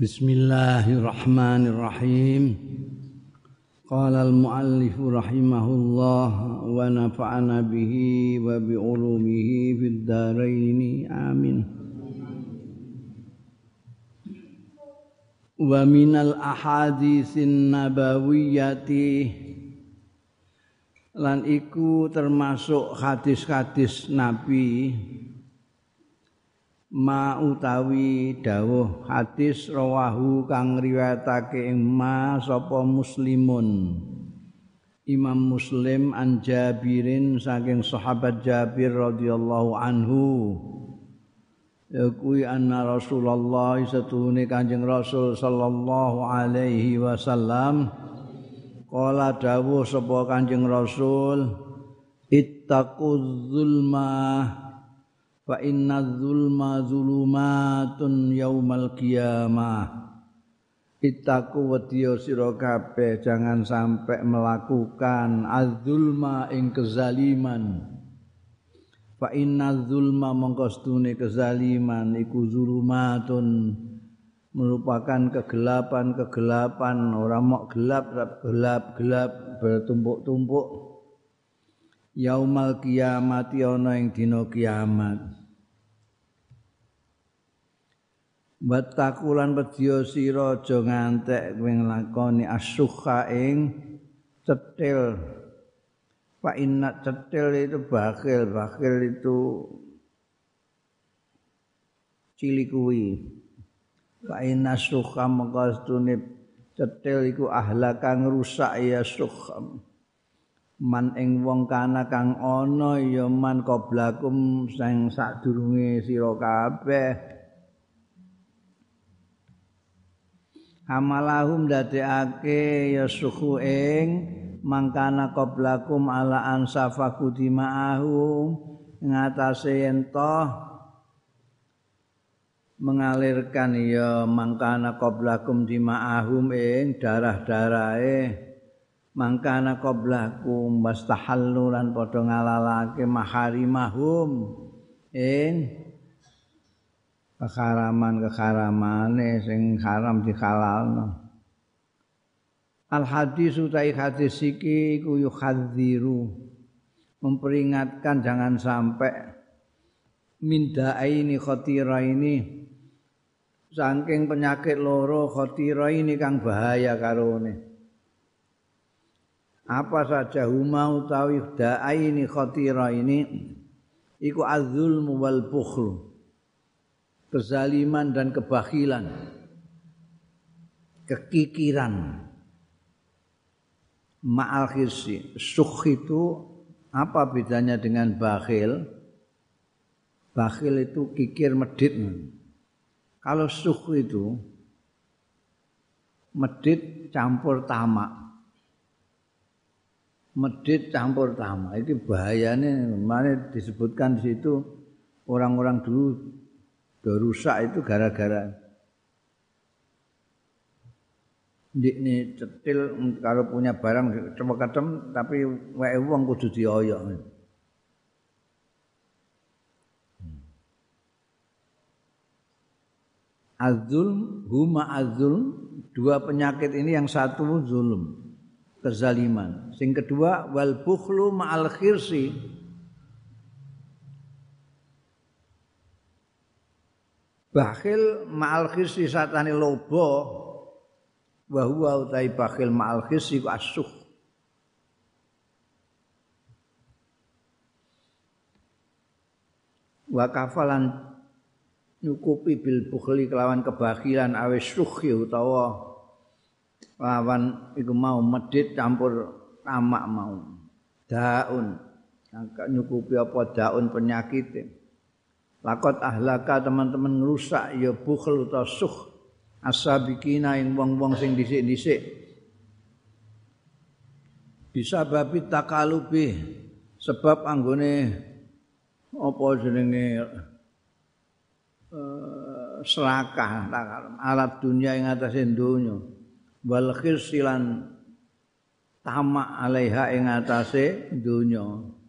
Bismillahirrahmanirrahim. Qala al-muallif rahimahullah wa nafa'ana bihi wa bi ulumihi fid dharain. Amin. Wa minal ahaditsin nabawiyyati lan iku termasuk hadis-hadis Nabi ma utawi dawuh hadis rawahu kang riwayatake ma sapa muslimun. Imam Muslim an Jabirin saking sahabat Jabir radhiyallahu anhu. Kuwi anna Rasulullah satune Kanjeng Rasul sallallahu alaihi wasallam. Kala dawuh sapa Kanjeng Rasul ittaquz zulmah fa inna zulma zulumatun yaumal qiyamah. Itaku wadiyo sira kabeh jangan sampai melakukan azulma ing kezaliman. Fa inna zulma mongkostune kezaliman iku zulumatun merupakan kegelapan-kegelapan. Orang mau gelap gelap-gelap bertumpuk-tumpuk. Yaumal kiamat ana ing dina kiamat Batakulan pedya sira aja ngantek kowe nglakoni asyukha ing cetil. Fa inna cetil itu bakhil, bakhil itu cili kuwi. Fa inna syukha maqastune cetil iku ahlaka ngrusak ya syukha. Man ing wong kana kang ana ya man qablakum sing sadurunge sira kabeh. Amalahum dadekake ya suhu ing mangkana qablakum ala ansafaku dima'ahum ngatasé ento mengalirkan ya mangkana qablakum dima'ahum ing darah-darahe. Mangkana qablakum wastahallu lan padha ngalalake maharimahum ing keharaman-keharamane sing haram dihalalno. Al hadis utai hadis iki iku yuhadziru memperingatkan jangan sampai minda ini khotira ini saking penyakit loro khotira ini kang bahaya karone. Apa saja huma utawi ini khotira ini iku azul wal bukhlu kezaliman dan kebakhilan, kekikiran, ma'al khirsi. Sukh itu apa bedanya dengan bakhil? Bakhil itu kikir medit. Kalau sukh itu medit campur tamak. Medit campur tamak. Itu bahayanya mana disebutkan di situ orang-orang dulu do rusak itu gara-gara. Ini cetil kalau punya barang cuma ketem tapi wae wong kudu dioyok. Azul huma azul dua penyakit ini yang satu zulum kezaliman. Sing kedua wal bukhlu ma'al khirsi bakhil ma'al khisi satane lobo wa huwa utai bakhil ma'al khisi ku asuh wa kafalan nyukupi bil bukhli kelawan kebakhilan awis syukhi utawa lawan iku mau medit campur tamak mau. Daun. Nyukupi apa daun penyakit Lakot ahlaka teman-teman ngerusak ya bukhl utawa suh asabikina ing wong-wong sing dhisik-dhisik. Bisa babi takalubi sebab anggone apa jenenge uh, serakah alat dunia yang atas donya. Wal khirsilan tamak alaiha ing atase donya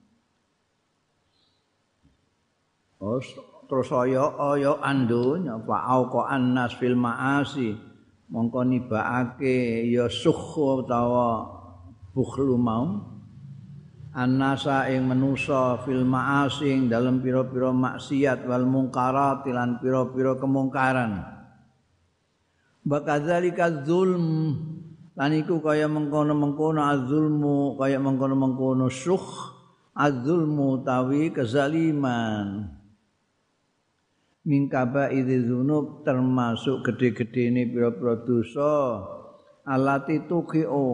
terus aya aya andonya fa auqa annas fil maasi. Mongko nibake ya sukhu utawa bukhlu mau. Annasa ing manusa fil maasi ing dalem pira-pira maksiat wal mungkarat lan pira-pira kemungkaran. Bakadzalika zulm lan iku kaya mengkono-mengkono azulmu kaya mengkono-mengkono sukh azulmu tawi kezaliman mingkaba idzi zunub termasuk gede-gede ini pira-pira dosa. Alati tuqio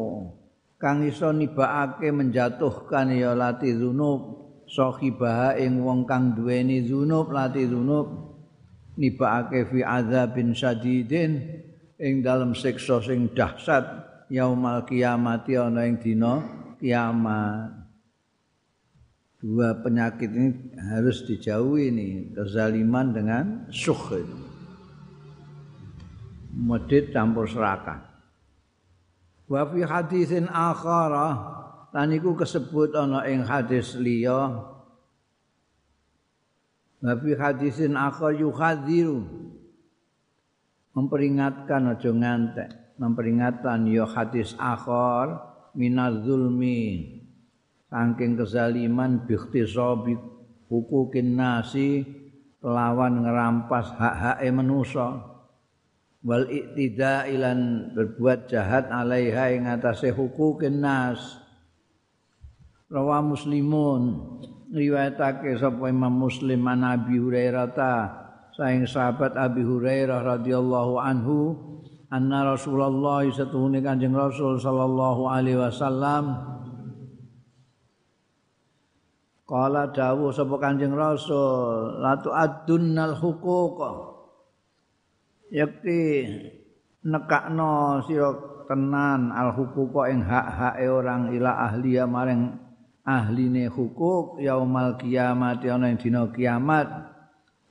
kang iso nibakake menjatuhkan ya lati zunub sahibah ing wong kang duweni zunub lati zunub nibakake fi azabin syadidin ing dalam siksa sing dahsyat yaumal kiamati ana ing dina kiamat dua penyakit ini harus dijauhi nih kezaliman dengan syuh medit campur serakah wa fi hadisin akhara lan iku kesebut ana ing hadis liya. Wa fi hadisin akhar yuhadziru memperingatkan aja ngantek memperingatkan ya hadis akhar minaz zulmi saking kezaliman bikhtisabi hukukin nasi lawan ngerampas hak-hake manusa. Wal iktidailan berbuat jahat alaiha ing atase hukukin nas. Rawa muslimun riwayatake sapa Imam Muslim an Abi Hurairah ta saing sahabat Abi Hurairah radhiyallahu anhu anna Rasulullah satuhune Kanjeng Rasul sallallahu alaihi wasallam Kala dawuh sapa Kanjeng Rasul, latu adunnal huquq. Yakti nekakno sira tenan al huquq ing hak-hake orang ila ahliya maring ahline hukuk yaumal kiamat ana ing dina kiamat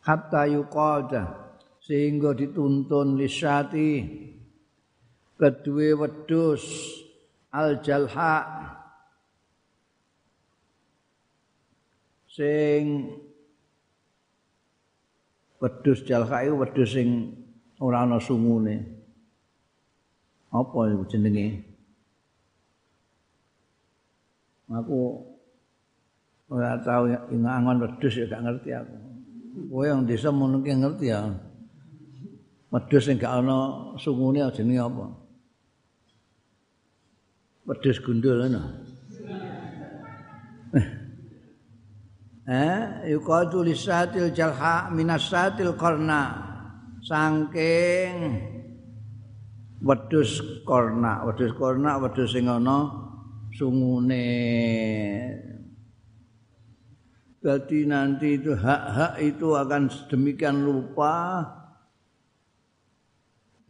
hatta yuqada sehingga dituntun lisyati kedue wedhus al jalha sing wedhus jalka iku wedhus sing ora ana sungune. Apa iku jenenge? Aku ora tau ngangon wedhus ya gak ngerti aku. Kowe yang desa mun ngerti ya. Wedhus sing gak ana sungune jenenge apa? Wedhus gundul ana. Eh yuqadu lisatil jalha minasatil qarna. Saking wedhus korna wedhus korna wedhus sing ana sungune. Jadi nanti itu hak-hak itu akan sedemikian lupa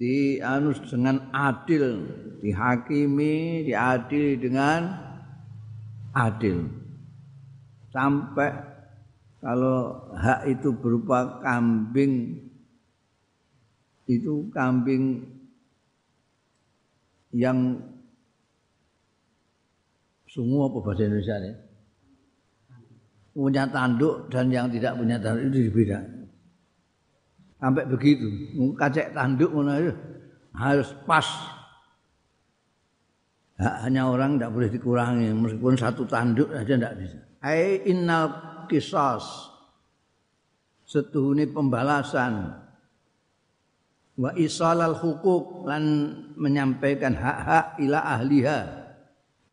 di anus dengan adil dihakimi diadili dengan adil sampai kalau hak itu berupa kambing itu kambing yang semua apa bahasa Indonesia ini? Punya tanduk dan yang tidak punya tanduk itu berbeda sampai begitu. Kacek tanduk harus pas. Hanya orang tidak boleh dikurangi meskipun satu tanduk saja tidak bisa ai innal qisas. Setuhune pembalasan. Wa isalal hukuk lan menyampaikan hak-hak ila ahliha.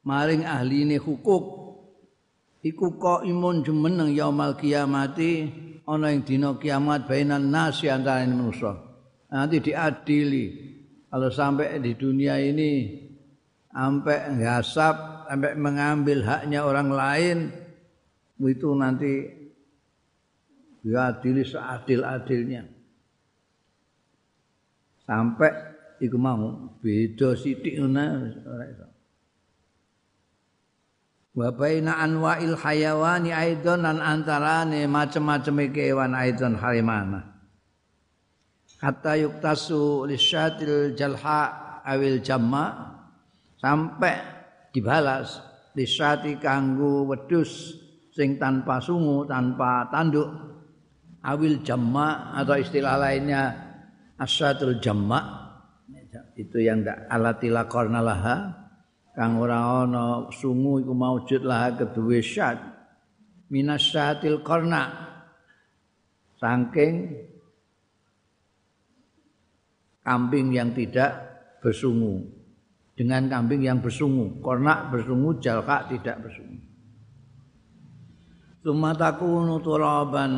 Maring ahline hukuk iku qaimun jumeneng yaumal kiamati ana ing dina kiamat bainan nasi antara manusia nanti diadili. Kalau sampai di dunia ini sampai ngasap sampai mengambil haknya orang lain itu nanti diadili seadil-adilnya. Sampai iku mau beda sithik ngono ora iso. Wa baina anwa'il hayawani aidon lan antarane macam-macam kewan aidon harimana hatta yuktasu lisyatil jalha awil jamma sampai dibalas lisyati kanggo wedus sing tanpa sungu, tanpa tanduk awil jamma atau istilah lainnya asyatul jamma. Itu yang ndak alatila laha. Kang ora ana sungu iku maujud laha kedue syat minasyatil qarna saking kambing yang tidak bersungu. Dengan kambing yang bersungu. Kornak bersungu jalka tidak bersungu Tumatakunu turaban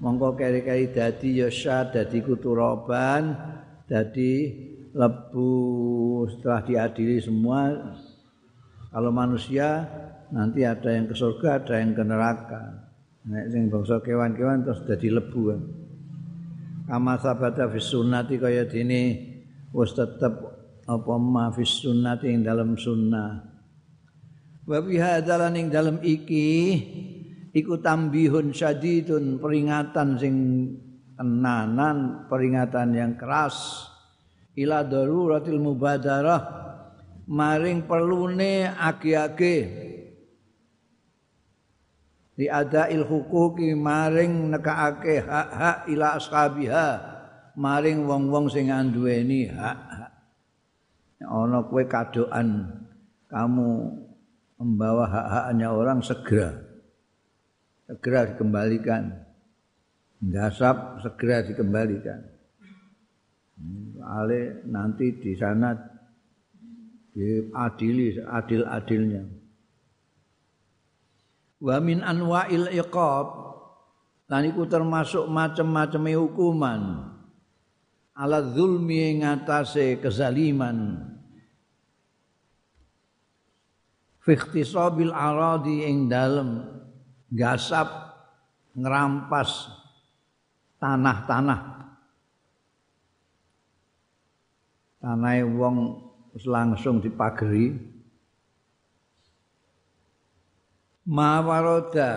mongko keri-keri dadi ya syad dadi kuturaban dadi lebu. Setelah diadili semua kalau manusia nanti ada yang ke surga ada yang ke neraka. Nek sing bangsa kewan-kewan terus dadi lebu. Kan kama sabata fi sunnati kaya dene wis tetep apa ma fi sunnati ing dalam sunnah. Wa bi hadalan ing dalam iki iku tambihun syadidun peringatan sing tenanan peringatan yang keras. Ila daruratil mubadarah maring perlune age-age di ada il hukuki maring nekake hak-hak ila ashabiha. Maring wong-wong sing anduweni hak-hak. Ana kowe kadoan kamu membawa hak-haknya orang segera segera dikembalikan. Dasap segera dikembalikan. Ale nanti di sana diadili adil-adilnya. Wa min anwa'il iqab lan iku termasuk macam-macam hukuman. Ala zulmi ing atase kezaliman. Fi ikhtisabil aradi ing dalem gasap ngerampas tanah-tanah. Tanahe wong langsung dipageri. Mawaroda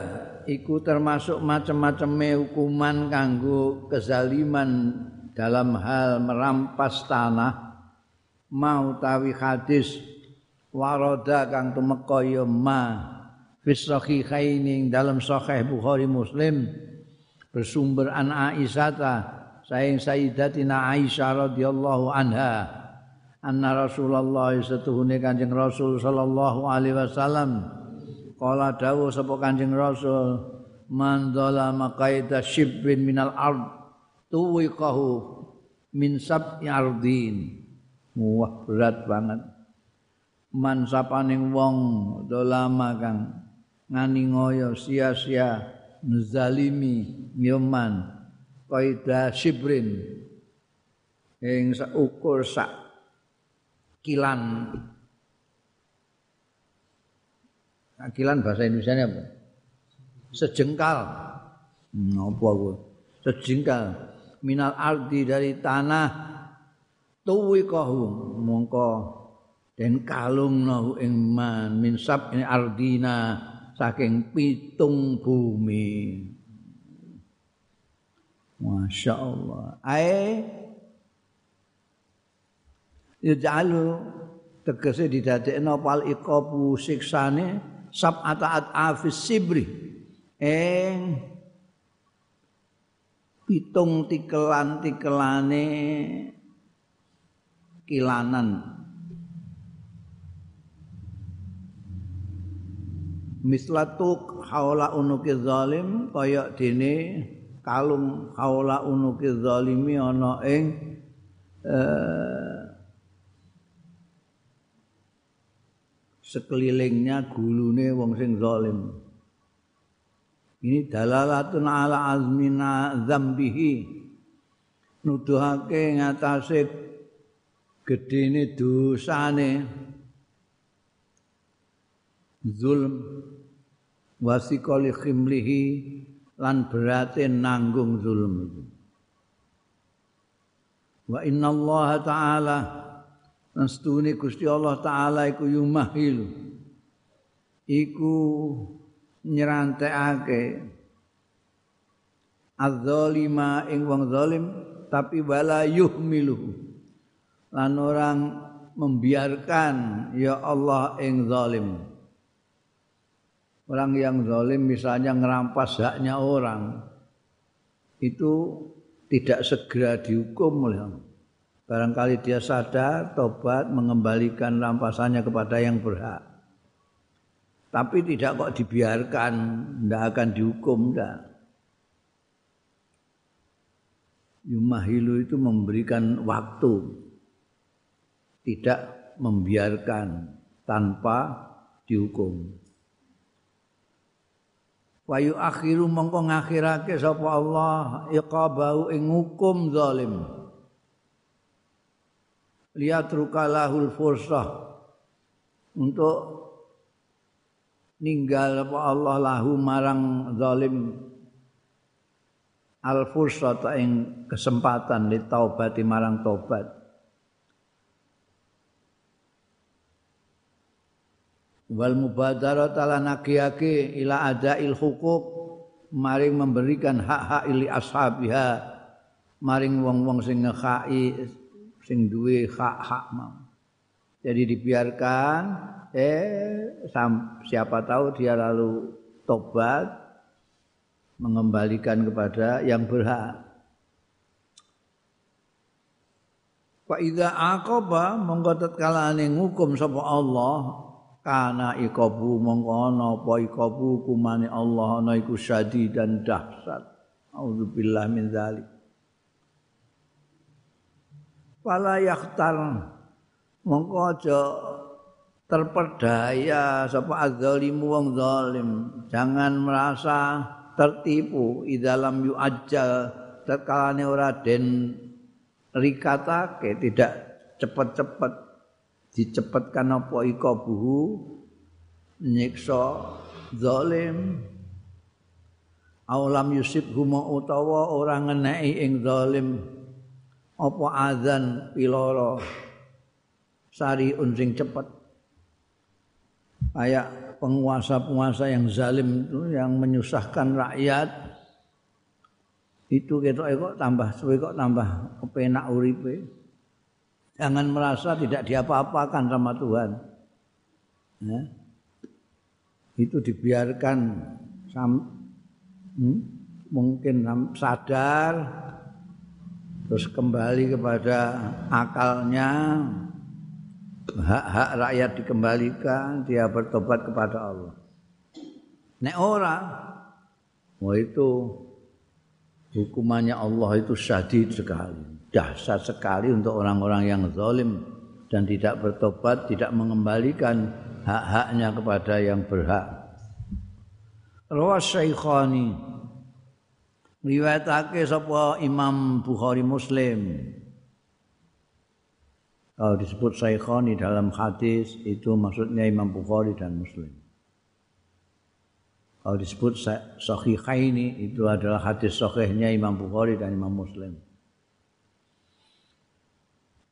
iku termasuk macam-macam hukuman kanggo kezaliman dalam hal merampas tanah mau tawi hadis waroda kang tumeka ya ma fis sahihaini dalam sahih Bukhari Muslim bersumber an Aisyah saing Sayyidatina Aisyah radhiyallahu anha anna Rasulullah setuhune Kanjeng Rasul sallallahu alaihi wasallam qala dawuh sapa Kanjeng Rasul man dzalama qaida shibrin minal ard tuwiqahu min sab'i ardin. Wah berat banget. Man sapaning wong dolama kang ngani ngoyo sia-sia zalimi nyoman qaida shibrin ing ukur sak kilan. Kilan bahasa Indonesia apa? Sejengkal. Hmm, sejengkal. Minal ardi dari tanah tuwi kahu mongko den kalung nahu ing man. Min sab ini ardina saking pitung bumi. Masya Allah. Ae. Yaj'alu tegese didadekno pal iqabu siksane sab'ata afis sibri. Eng. Pitung tikelan-tikelane kilanan mislatuk haula unuki zalim kaya dene kalung haula unuki zalimi ana ing eh, sekelilingnya gulune wong sing zalim. Ini dalalatun ala azmina zambihi. Nuduhake ngatasé gedene dosane zulm wasikoli khimlihi lan berarti nanggung zulm itu. Wa inna Allah Ta'ala Nastuni Gusti Allah Ta'ala iku yumahil Iku nyeranteake Az-zalima ing wong zalim Tapi wala yuhmiluhu Lan orang membiarkan Ya Allah ing zalim Orang yang zalim misalnya ngerampas haknya orang, itu tidak segera dihukum oleh Allah. Barangkali dia sadar, tobat, mengembalikan rampasannya kepada yang berhak. Tapi tidak kok dibiarkan, tidak akan dihukum, tidak. Yumahilu itu memberikan waktu, tidak membiarkan tanpa dihukum. Wa akhiru mongko ngakhirake sapa Allah iqabahu ing hukum zalim. Lihat rukalahul fursah. Untuk ninggal apa Allah lahu marang zalim. Al fursata ing kesempatan li taubati marang tobat wal mubadarata lan akiyake ila adail hukuk. Maring memberikan hak-hak ili ashabiha. Maring wong-wong sing ngekai sing duwe hak-hak mau. Jadi dibiarkan eh siapa tahu dia lalu tobat mengembalikan kepada yang berhak. Fa idza aqaba monggo tatkalane ngukum sapa Allah kana ikabu mongko apa ikabu kumane Allah ana iku dan dahsyat. Auzubillah min dzalik. Fala yakhtar mongko aja terperdaya sapa adzalimu wong zalim. Jangan merasa tertipu idalam yu ajal terkalane ora den rikatake tidak cepet-cepet dicepetkan apa ika buhu nyiksa zalim. Aulam yusib huma utawa ora ngeneki ing zalim apa azan piloro sari unsing cepet. Kayak penguasa-penguasa yang zalim itu yang menyusahkan rakyat itu ketok kok tambah suwe kok tambah kepenak uripe jangan merasa tidak diapa-apakan sama Tuhan ya. itu dibiarkan sam, hmm, mungkin sadar terus kembali kepada akalnya hak-hak rakyat dikembalikan, dia bertobat kepada Allah. Nek ora, wah itu hukumannya Allah itu syadid sekali, dahsyat sekali untuk orang-orang yang zalim dan tidak bertobat, tidak mengembalikan hak-haknya kepada yang berhak. Rawas Syaikhani riwayatake sapa Imam Bukhari Muslim kalau disebut Saikhani dalam hadis itu maksudnya Imam Bukhari dan Muslim. Kalau disebut Sahihaini itu adalah hadis sahihnya Imam Bukhari dan Imam Muslim.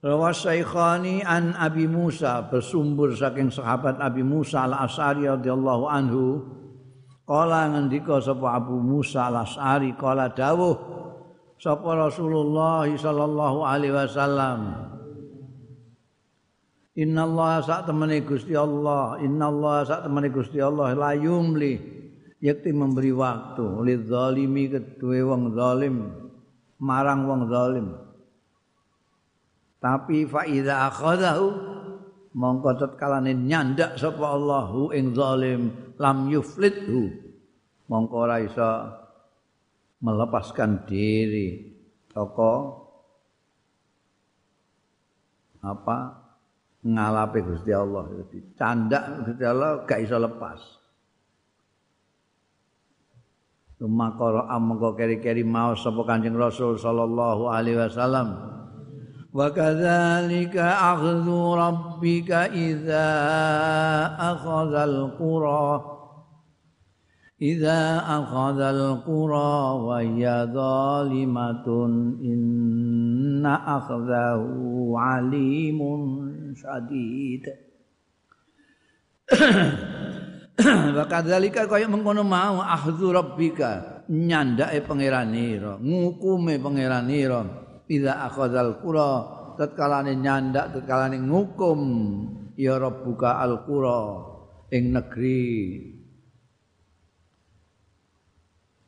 Rawas Saikhani an Abi Musa bersumber saking sahabat Abi Musa al-As'ari radhiyallahu anhu. Kala ngendika sapa Abu Musa al-As'ari kala dawuh sapa Rasulullah sallallahu alaihi wasallam. Inna Allah sak temani Gusti Allah, Inna Allah sak temani Gusti Allah la yumli yakti memberi waktu. Lil zalimi kedue wong zalim marang wong zalim. Tapi fa iza akhadahu mongko tetkalane nyandak sapa Allahu ing zalim lam yuflithu mongko ora iso melepaskan diri. Toko apa? Ngalape Gusti Allah. Jadi candak Gusti Allah gak iso lepas. Tumakara amangka keri-keri maos sapa Kanjeng Rasul sallallahu alaihi wasallam وكذلك أخذ ربك إذا أخذ القرى إذا أخذ القرى وهي ظالمة إن أخذه عليم شديد. وكذلك kaya mengkono mau akhzu rabbika nyandake pangeran ira ngukume pangeran ira iza akhadhal qura tatkalane nyandak tatkalane ngukum ya rabbuka al qura ing negeri.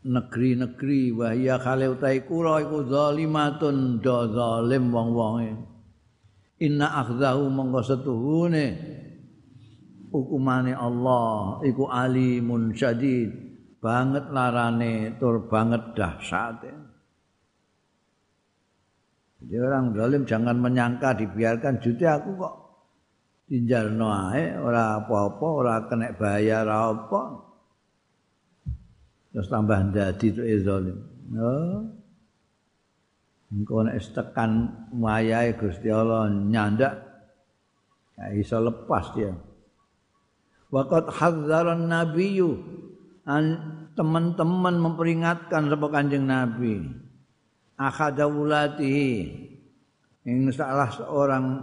Negeri-negeri wahya kale utahe kula iku zalimatun do zalim wong-wonge. Inna akhdahu mongko setuhune. Hukumane Allah iku alimun syadid banget larane tur banget dahsyate jadi orang zalim jangan menyangka dibiarkan jute aku kok tinjalno ae ora apa-apa ora kena bayar apa terus tambah dadi itu zalim. Oh. Engko nek tekan wayahe Gusti Allah nyandak ya iso lepas dia. Waqat hadzaran nabiyyu an teman-teman memperingatkan sapa Kanjeng Nabi. Akhadawulatihi ing salah seorang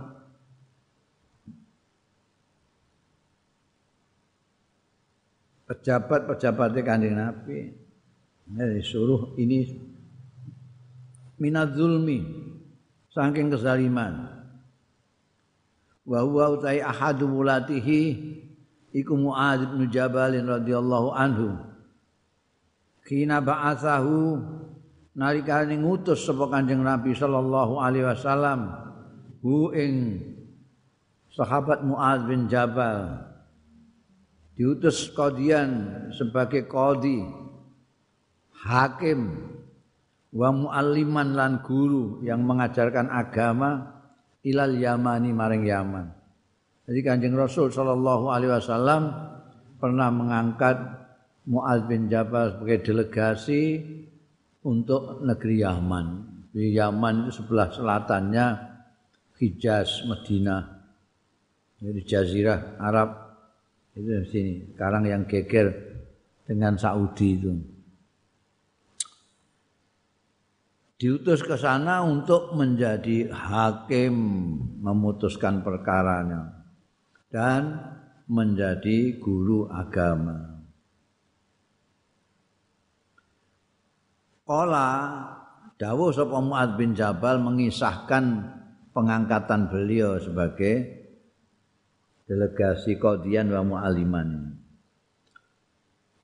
pejabat-pejabatnya kanjeng Nabi. Ini suruh ini minat zulmi saking kezaliman. Wa huwa utai ahadu mulatihi iku Mu'adz bin Jabal radhiyallahu anhu. Kina ba'athahu nalika ngutus sapa Kanjeng Nabi sallallahu alaihi wasallam hu ing sahabat Mu'adz bin Jabal diutus kodian sebagai kodi hakim wa mualliman lan guru yang mengajarkan agama ilal yamani maring Yaman. Jadi Kanjeng Rasul sallallahu alaihi wasallam pernah mengangkat Muaz bin Jabal sebagai delegasi untuk negeri Yaman. Di Yaman itu sebelah selatannya Hijaz, Madinah. Jadi jazirah Arab itu sini sekarang yang geger dengan Saudi itu diutus ke sana untuk menjadi hakim memutuskan perkaranya dan menjadi guru agama. Kala dawuh sapa Muad bin Jabal mengisahkan pengangkatan beliau sebagai delegasi Qadian wa Mu'aliman.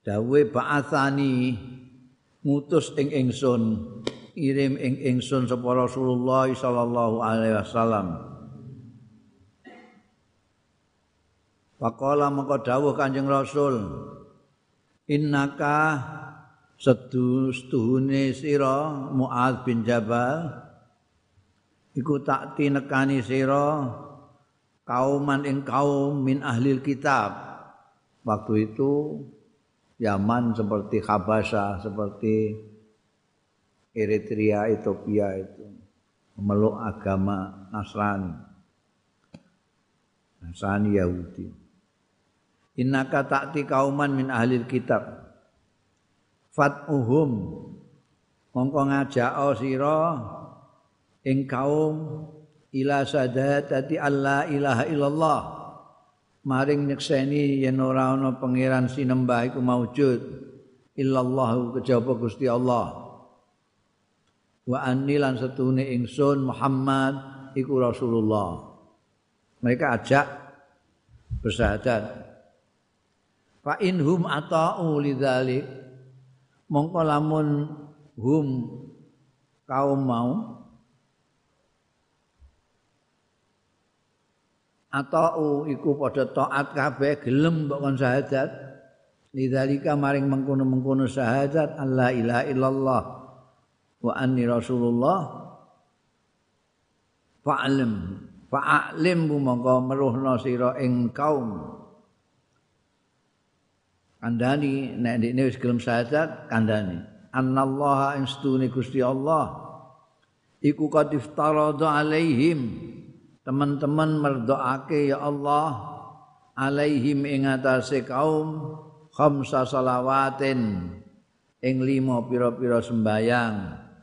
Dawe ba'athani ngutus ing ingsun irim ing ingsun sapa Rasulullah sallallahu alaihi wasallam. Faqala mengko dawuh Kanjeng Rasul innaka seduhune sira Muaz bin Jabal iku tak tinekani sira kauman ing kaum min ahli kitab. Waktu itu Yaman seperti Habasha, seperti Eritrea, Ethiopia itu memeluk agama Nasrani. Nasrani Yahudi. Innaka ta'ti kauman min ahli kitab. Fat'uhum. Mongko ngajak sira ing kaum ila sadati alla ilaha illallah. Maring nyekseni yen ora ana pangeran sinembah iku maujud. Illallah kejaba Gusti Allah? Wa anni lan setune ingsun Muhammad iku Rasulullah. Mereka ajak bersahadat. Fa in hum ata'u lidzalik mongko lamun hum kaum mau atau iku padha taat kabeh gelem mbok kon syahadat lidzalika maring mengkono-mengkono syahadat alla ilaha illallah wa anni rasulullah fa'lam fa'alim bu mongko meruhna sira ing kaum kandhani nek ndekne wis gelem syahadat kandhani. Annallaha instuni gusti Allah. Iku qad iftarada alaihim. Teman-teman merdoake ya Allah alaihim ing atase kaum khamsa salawatin ing lima pira-pira sembayang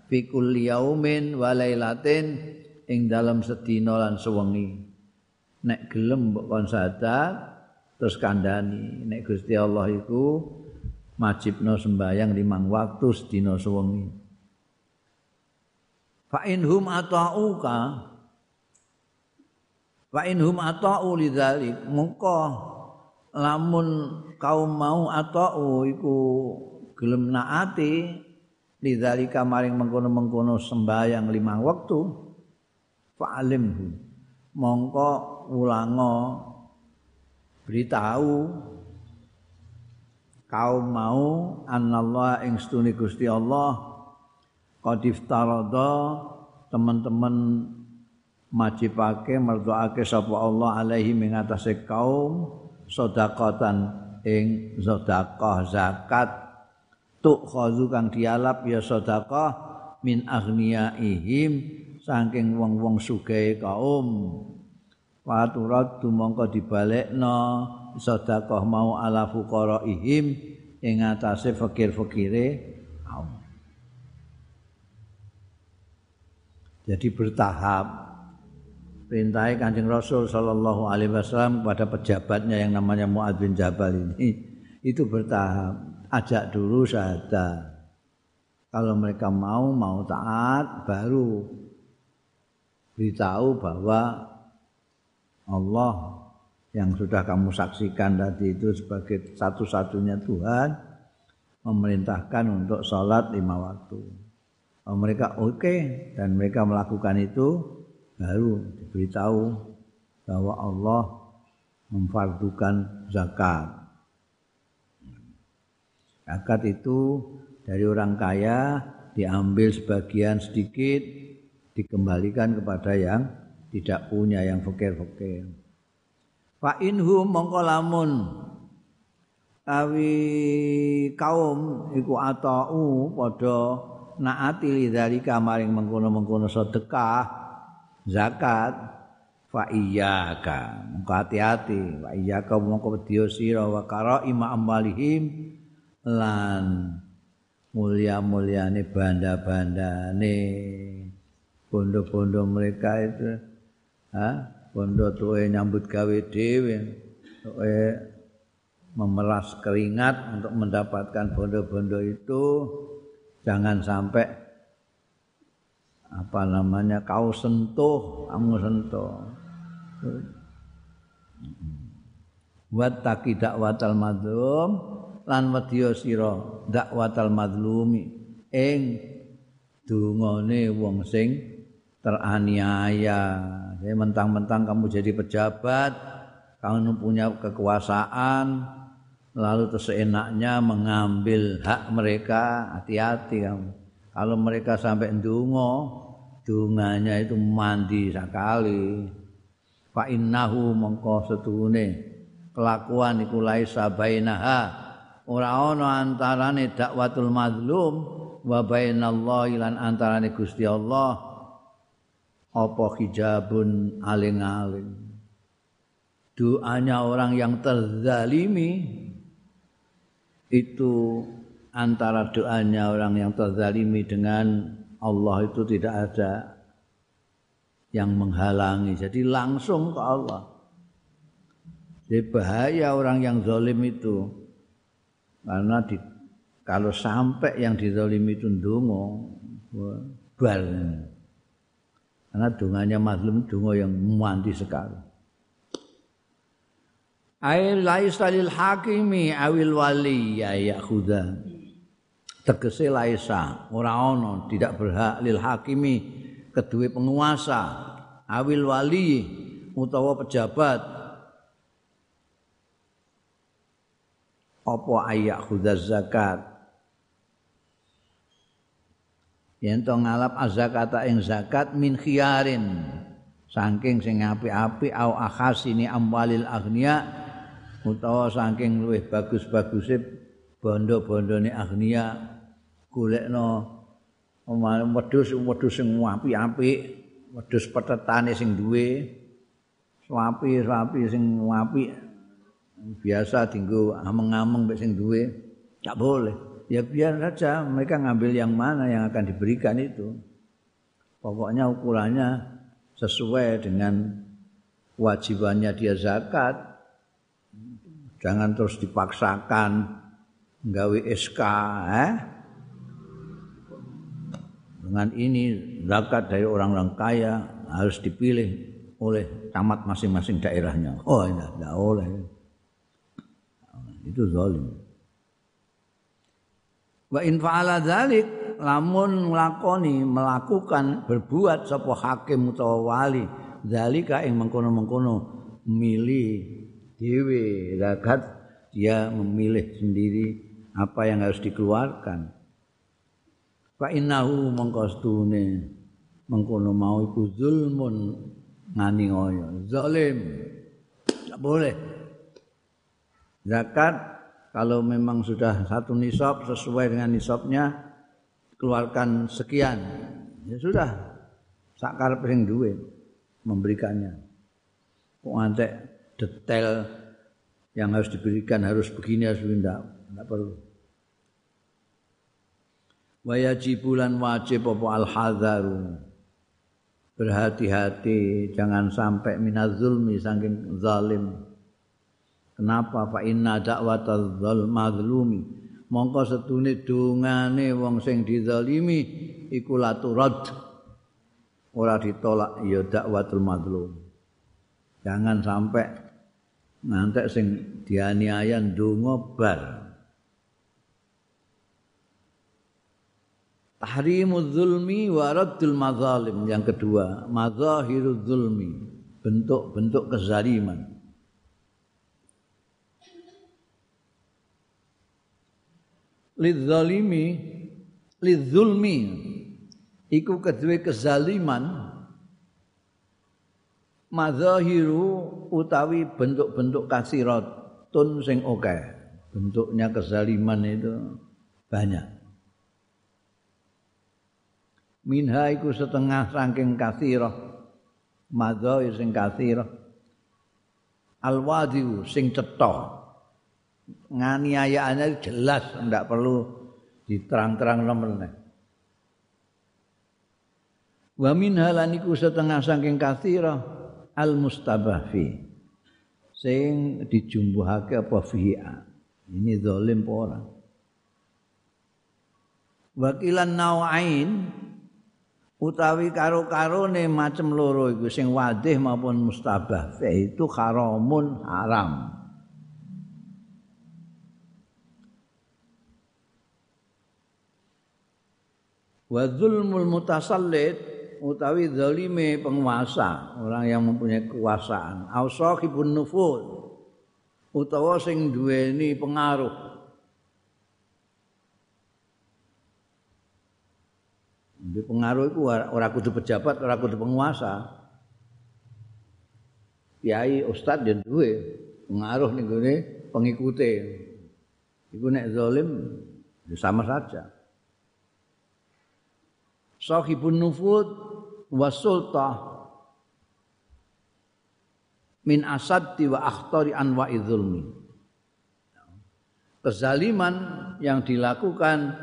fi yaumin wa lailatin ing dalam sedina lan sewengi. Nek gelem kon terus kandhani nek Gusti Allah iku majibno sembayang limang waktu sedina sewengi. Fa inhum ata'uka Wa inhum ata'u lidzalik mongko lamun kaum mau ata'u iku gelem naati lidzalika maring mengkono-mengkono sembahyang lima waktu fa'alimhu mongko ulango beritahu kaum mau anallah ing stune Gusti Allah qad iftarada teman-teman majibake merdoake sapa Allah alaihi ing atase kaum sedekatan ing sedekah zakat tuk khazu kang dialap ya sedekah min ihim saking wong-wong sugih kaum Faturat dumangka dibalekno sedekah mau ala ihim ing atase fakir-fakire. Jadi bertahap perintahnya Kanjeng Rasul sallallahu alaihi wasallam kepada pejabatnya yang namanya Muad bin Jabal ini itu bertahap ajak dulu syahadat. Kalau mereka mau mau taat baru beritahu bahwa Allah yang sudah kamu saksikan tadi itu sebagai satu-satunya Tuhan memerintahkan untuk sholat lima waktu. Mereka oke okay, dan mereka melakukan itu baru diberitahu bahwa Allah memfardukan zakat. Zakat itu dari orang kaya diambil sebagian sedikit dikembalikan kepada yang tidak punya yang fakir-fakir. Fa inhum mongko lamun awi kaum iku atau padha naati lidzalika maring mengkono-mengkono sedekah zakat fa iyyaka mongko hati-hati fa iyyaka mongko wedya sira wa kara ima ambalihim lan mulia-muliane banda-bandane bondo-bondo mereka itu ha? Bondo tuwe nyambut gawe dhewe. Tuwe memeras keringat untuk mendapatkan bondo-bondo itu. Jangan sampai apa namanya kau sentuh kamu sentuh. Buat tak dakwatal madhum lan wedya sira dakwatal mazlumi. Ing dungane wong sing teraniaya. Jadi mentang-mentang kamu jadi pejabat kamu punya kekuasaan lalu terseenaknya mengambil hak mereka. Hati-hati kamu. Kalau mereka sampai ndonga dunganya itu mandi sekali. Fa innahu mongko setune kelakuan iku laisa bainaha. Ora ana antarane dakwatul mazlum wa bainallahi lan antarane Gusti Allah apa hijabun aling-aling? Doanya orang yang terzalimi. Itu antara doanya orang yang terzalimi dengan Allah itu tidak ada yang menghalangi. Jadi langsung ke Allah. Jadi bahaya orang yang zalim itu. Karena di, kalau sampai yang dizalimi itu ndonga bal karena dunganya mazlum dungo yang mandi sekali. Ay laisa lil hakimi awil wali ya yakhudha tegese laisa ora ana tidak berhak lil hakimi kedua penguasa. Awil wali utawa pejabat. Apa ayak khudaz zakat yen to ngalap azakata ing zakat min khiyarin. Saking sing apik-apik au akhasini amwalil aghnia utawa saking luwih bagus-baguse bondo-bondone aghnia golekno wedhus wedhus sing apik-apik wedhus petetane sing duwe swapi-swapi sing apik biasa tinggu ameng-ameng sing duwe tak boleh ya biar saja mereka ngambil yang mana yang akan diberikan itu pokoknya ukurannya sesuai dengan kewajibannya dia zakat jangan terus dipaksakan nggawe SK eh? dengan ini zakat dari orang-orang kaya harus dipilih oleh camat masing-masing daerahnya oh tidak oleh itu zalim. Wa in fa'ala dzalik lamun nglakoni melakukan berbuat sapa hakim utawa wali dzalika ing mengkono-mengkono milih dhewe. Zakat dia memilih sendiri apa yang harus dikeluarkan. Fa innahu mongkostune mengkono mau iku zulmun ngani ngoyo zalim tidak boleh. Zakat kalau memang sudah satu nisab sesuai dengan nisabnya keluarkan sekian. Ya sudah. Sakar ping duwe memberikannya. Kok antek detail yang harus diberikan harus begini harus begini enggak, enggak perlu. Wajibulan wajib apa al hadaru berhati-hati jangan sampai minazulmi zalim Kenapa fa inna da'watal mazlumi mongko setune dongane wong sing dizalimi iku laturad ora ditolak ya dakwatul mazlum. Jangan sampai ngantek sing dianiaya ndonga bar. Tahrimuz zulmi wa raddul mazalim yang kedua, mazahiruz zulmi, bentuk-bentuk kezaliman. Lidzalimi lidzulmi iku kedue kezaliman. Madzahiru utawi bentuk-bentuk kasiratun sing oke bentuknya kezaliman itu banyak. Minha iku setengah saking kasirah. Madzahir sing kasirah. Alwadiu sing cetha nganiayaannya jelas tidak perlu diterang-terang meneh. Wa min halaniku setengah saking kathira al mustabafi sing dijumbuhake apa fi'a. Ini zalim apa ora? Wakilan nawain utawi karo-karone macem loro iku sing wadih maupun mustabah itu haramun haram. Wa zulmul mutasallid utawi zalime penguasa orang yang mempunyai kekuasaan au sahibun nufud utawa sing duweni pengaruh Di pengaruh itu ora kudu pejabat, ora kudu penguasa. Kiai ustaz dan duwe pengaruh ning gone pengikute. Iku nek zalim ya sama saja. Sahibun nufud wa sultah min asaddi wa akhtari anwa'i zulmi. Kezaliman yang dilakukan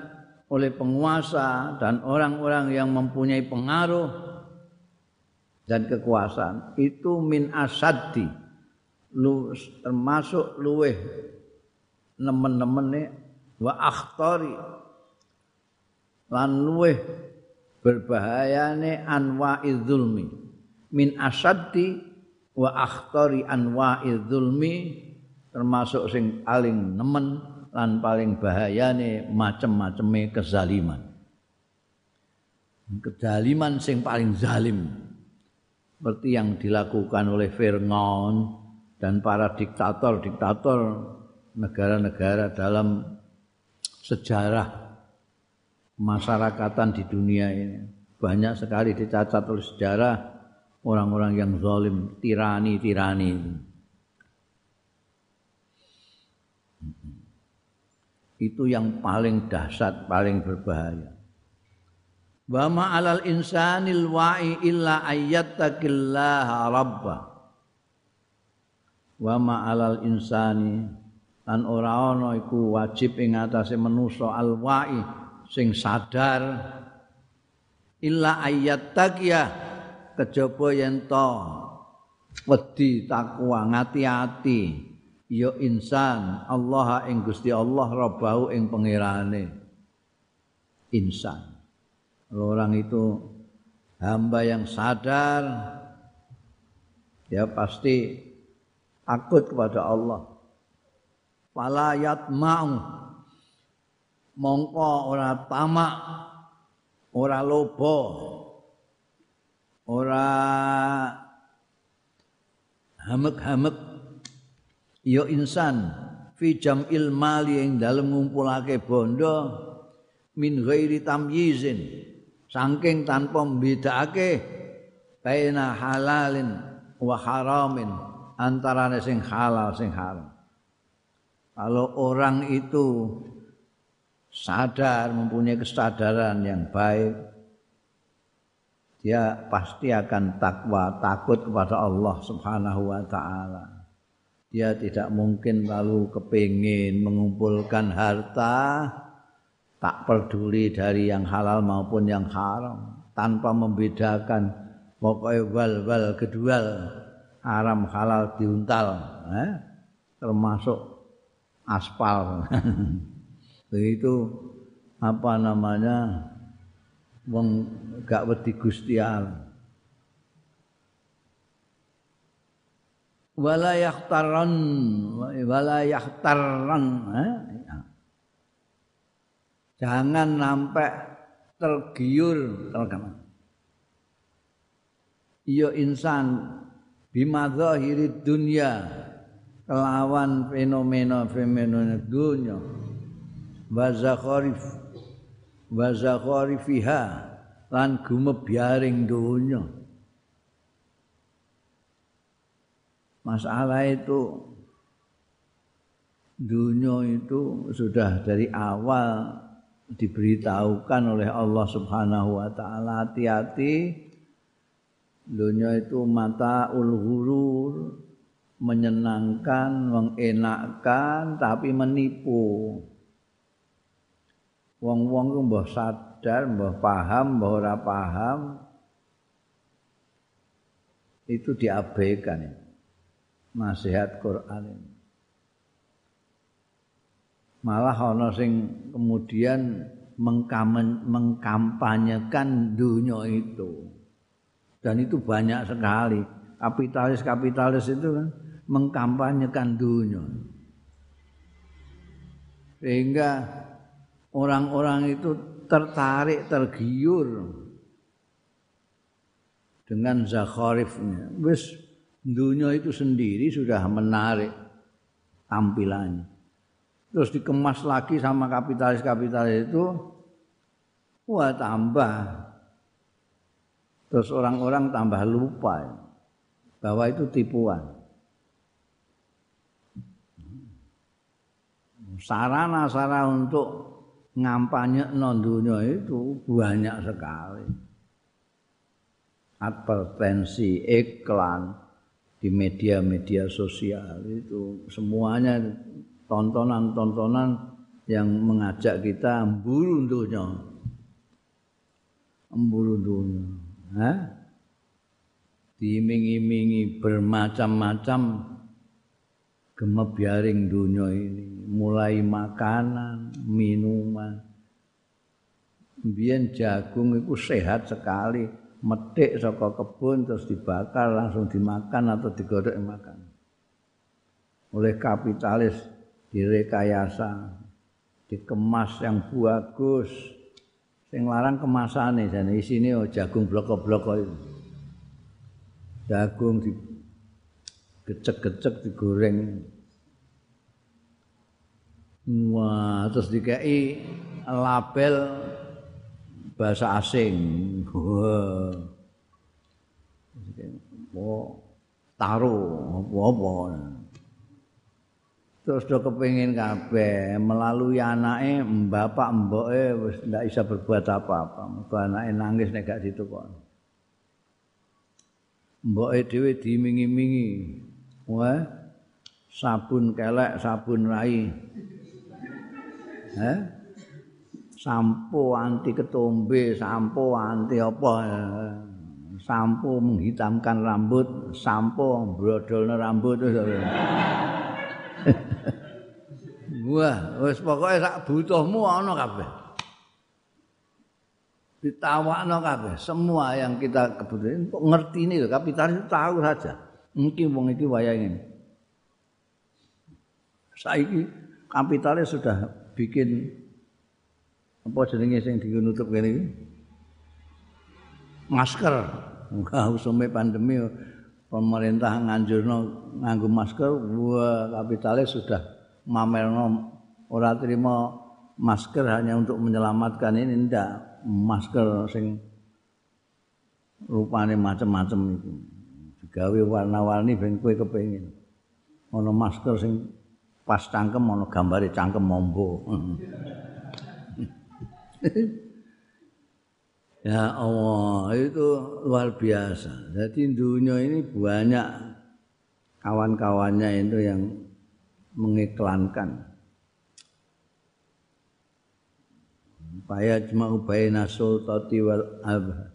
oleh penguasa dan orang-orang yang mempunyai pengaruh dan kekuasaan itu min asaddi lu, termasuk luweh nemen-nemene wa akhtari lan luweh berbahayane anwa'iz zulmi min asaddi wa akhtari anwa'iz zulmi termasuk sing paling nemen lan paling bahayane macem-maceme kezaliman. Kezaliman sing paling zalim seperti yang dilakukan oleh Fir'aun dan para diktator-diktator negara-negara dalam sejarah masyarakatan di dunia ini banyak sekali dicatat oleh sejarah orang-orang yang zalim, tirani-tirani. Itu yang paling dahsyat, paling berbahaya. Wa ma'alal insanil wa'i illa ayyattaqillaha rabbah. Wa ma'alal insani lan ora ana iku wajib ing atase manusa al wa'i sing sadar illa ayat takia kejaba yen to wedi takwa ngati-ati ya insan Allah ing Gusti Allah rabbahu ing pangerane. Insan. Orang itu hamba yang sadar ya pasti takut kepada Allah. Wala yatma'u mongko ora tamak ora lobo ora hamek-hamek ya insan. Fi jam'il mali ing dalem ngumpulake bondo min ghairi tamyizin saking tanpa mbedakake baina halalin wa haramin antara sing halal sing haram. Kalau orang itu sadar mempunyai kesadaran yang baik dia pasti akan takwa takut kepada Allah Subhanahu wa taala dia tidak mungkin lalu kepingin mengumpulkan harta tak peduli dari yang halal maupun yang haram tanpa membedakan pokoknya wal-wal kedua haram halal diuntal eh? termasuk aspal itu apa namanya wong gak wedi Gusti Allah. Wala yahtaran wala yahtaran eh? jangan sampai tergiur terkena iya insan bimadzahiri dunia kelawan fenomena-fenomena dunia wa zakharif. Wa zakharifiha. Lan gumebyaring dunia masalah itu dunia itu sudah dari awal diberitahukan oleh Allah Subhanahu wa taala. Hati-hati dunia itu mata ulhurur menyenangkan, mengenakkan tapi menipu. Wong-wong ku mbah sadar, mbah paham, mbah ora paham itu diabaikan nasihat Quran ini. Malah ana sing kemudian mengkampanyekan dunia itu. Dan itu banyak sekali. Kapitalis-kapitalis itu kan mengkampanyekan dunia. Sehingga orang-orang itu tertarik, tergiur dengan zakharifnya. Wis dunia itu sendiri sudah menarik tampilannya. Terus dikemas lagi sama kapitalis-kapitalis itu, wah tambah. Terus orang-orang tambah lupa bahwa itu tipuan. Sarana-sarana untuk ngampanye non dunia itu banyak sekali. Advertensi, iklan, di media-media sosial itu semuanya tontonan-tontonan yang mengajak kita emburu dunia emburu dunia Hah? diiming-imingi bermacam-macam gemebiaring dunia ini mulai makanan minuman. Biyen jagung itu sehat sekali metik saka kebun terus dibakar langsung dimakan atau digodok makan. Oleh kapitalis direkayasa dikemas yang bagus. Sing larang kemasane dan isine jagung bloko-bloko itu jagung di gecek-gecek digoreng wah terus dikai label bahasa asing. Wah. taruh apa-apa. Terus do kepengin kabeh melalui anake bapak mboke wis ndak bisa berbuat apa-apa. Mergo anake nangis nek gak ditukok. Mboke dhewe dimingi-mingi. Wah, sabun kelek, sabun rai. Hah? sampo anti ketombe, sampo anti apa? Sampo menghitamkan rambut, sampo brodolna rambut. Wah, wis pokoke sak butuhmu ana kabeh. Ditawakno kabeh, semua yang kita kebutuhan kok ngerti ini lho, kapitalis tahu saja. Mungkin wong iki wayang Saiki kapitalis sudah bikin apa jenenge sing dinutup kene iki? Masker. Enggak usume pandemi pemerintah nganjurno nganggo masker wah kapitalis sudah mamerno ora terima masker hanya untuk menyelamatkan ini ndak. Masker sing rupane macam-macam itu digawe warna-warni ben kowe kepengin. Ana masker sing pas cangkem ana gambare cangkem mombo. Ya Allah itu luar biasa. Jadi dunia ini banyak kawan-kawannya itu yang mengiklankan. Faya jma'u baina sultati wal abha.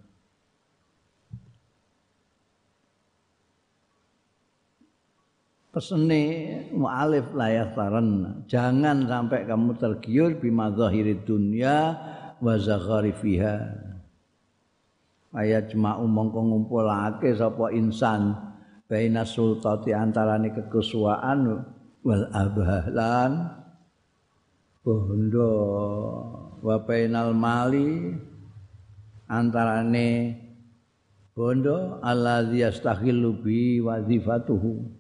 Pesene mu'alif layak taran. Jangan sampai kamu tergiur bima zahiri dunia wa zaghari fiha. Faya jma'u mongko ngumpulake sapa insan baina sultati antarane kekesuaan wal abhalan bondo wa bainal mali antarane bondo allazi yastaghillu bi wazifatuhu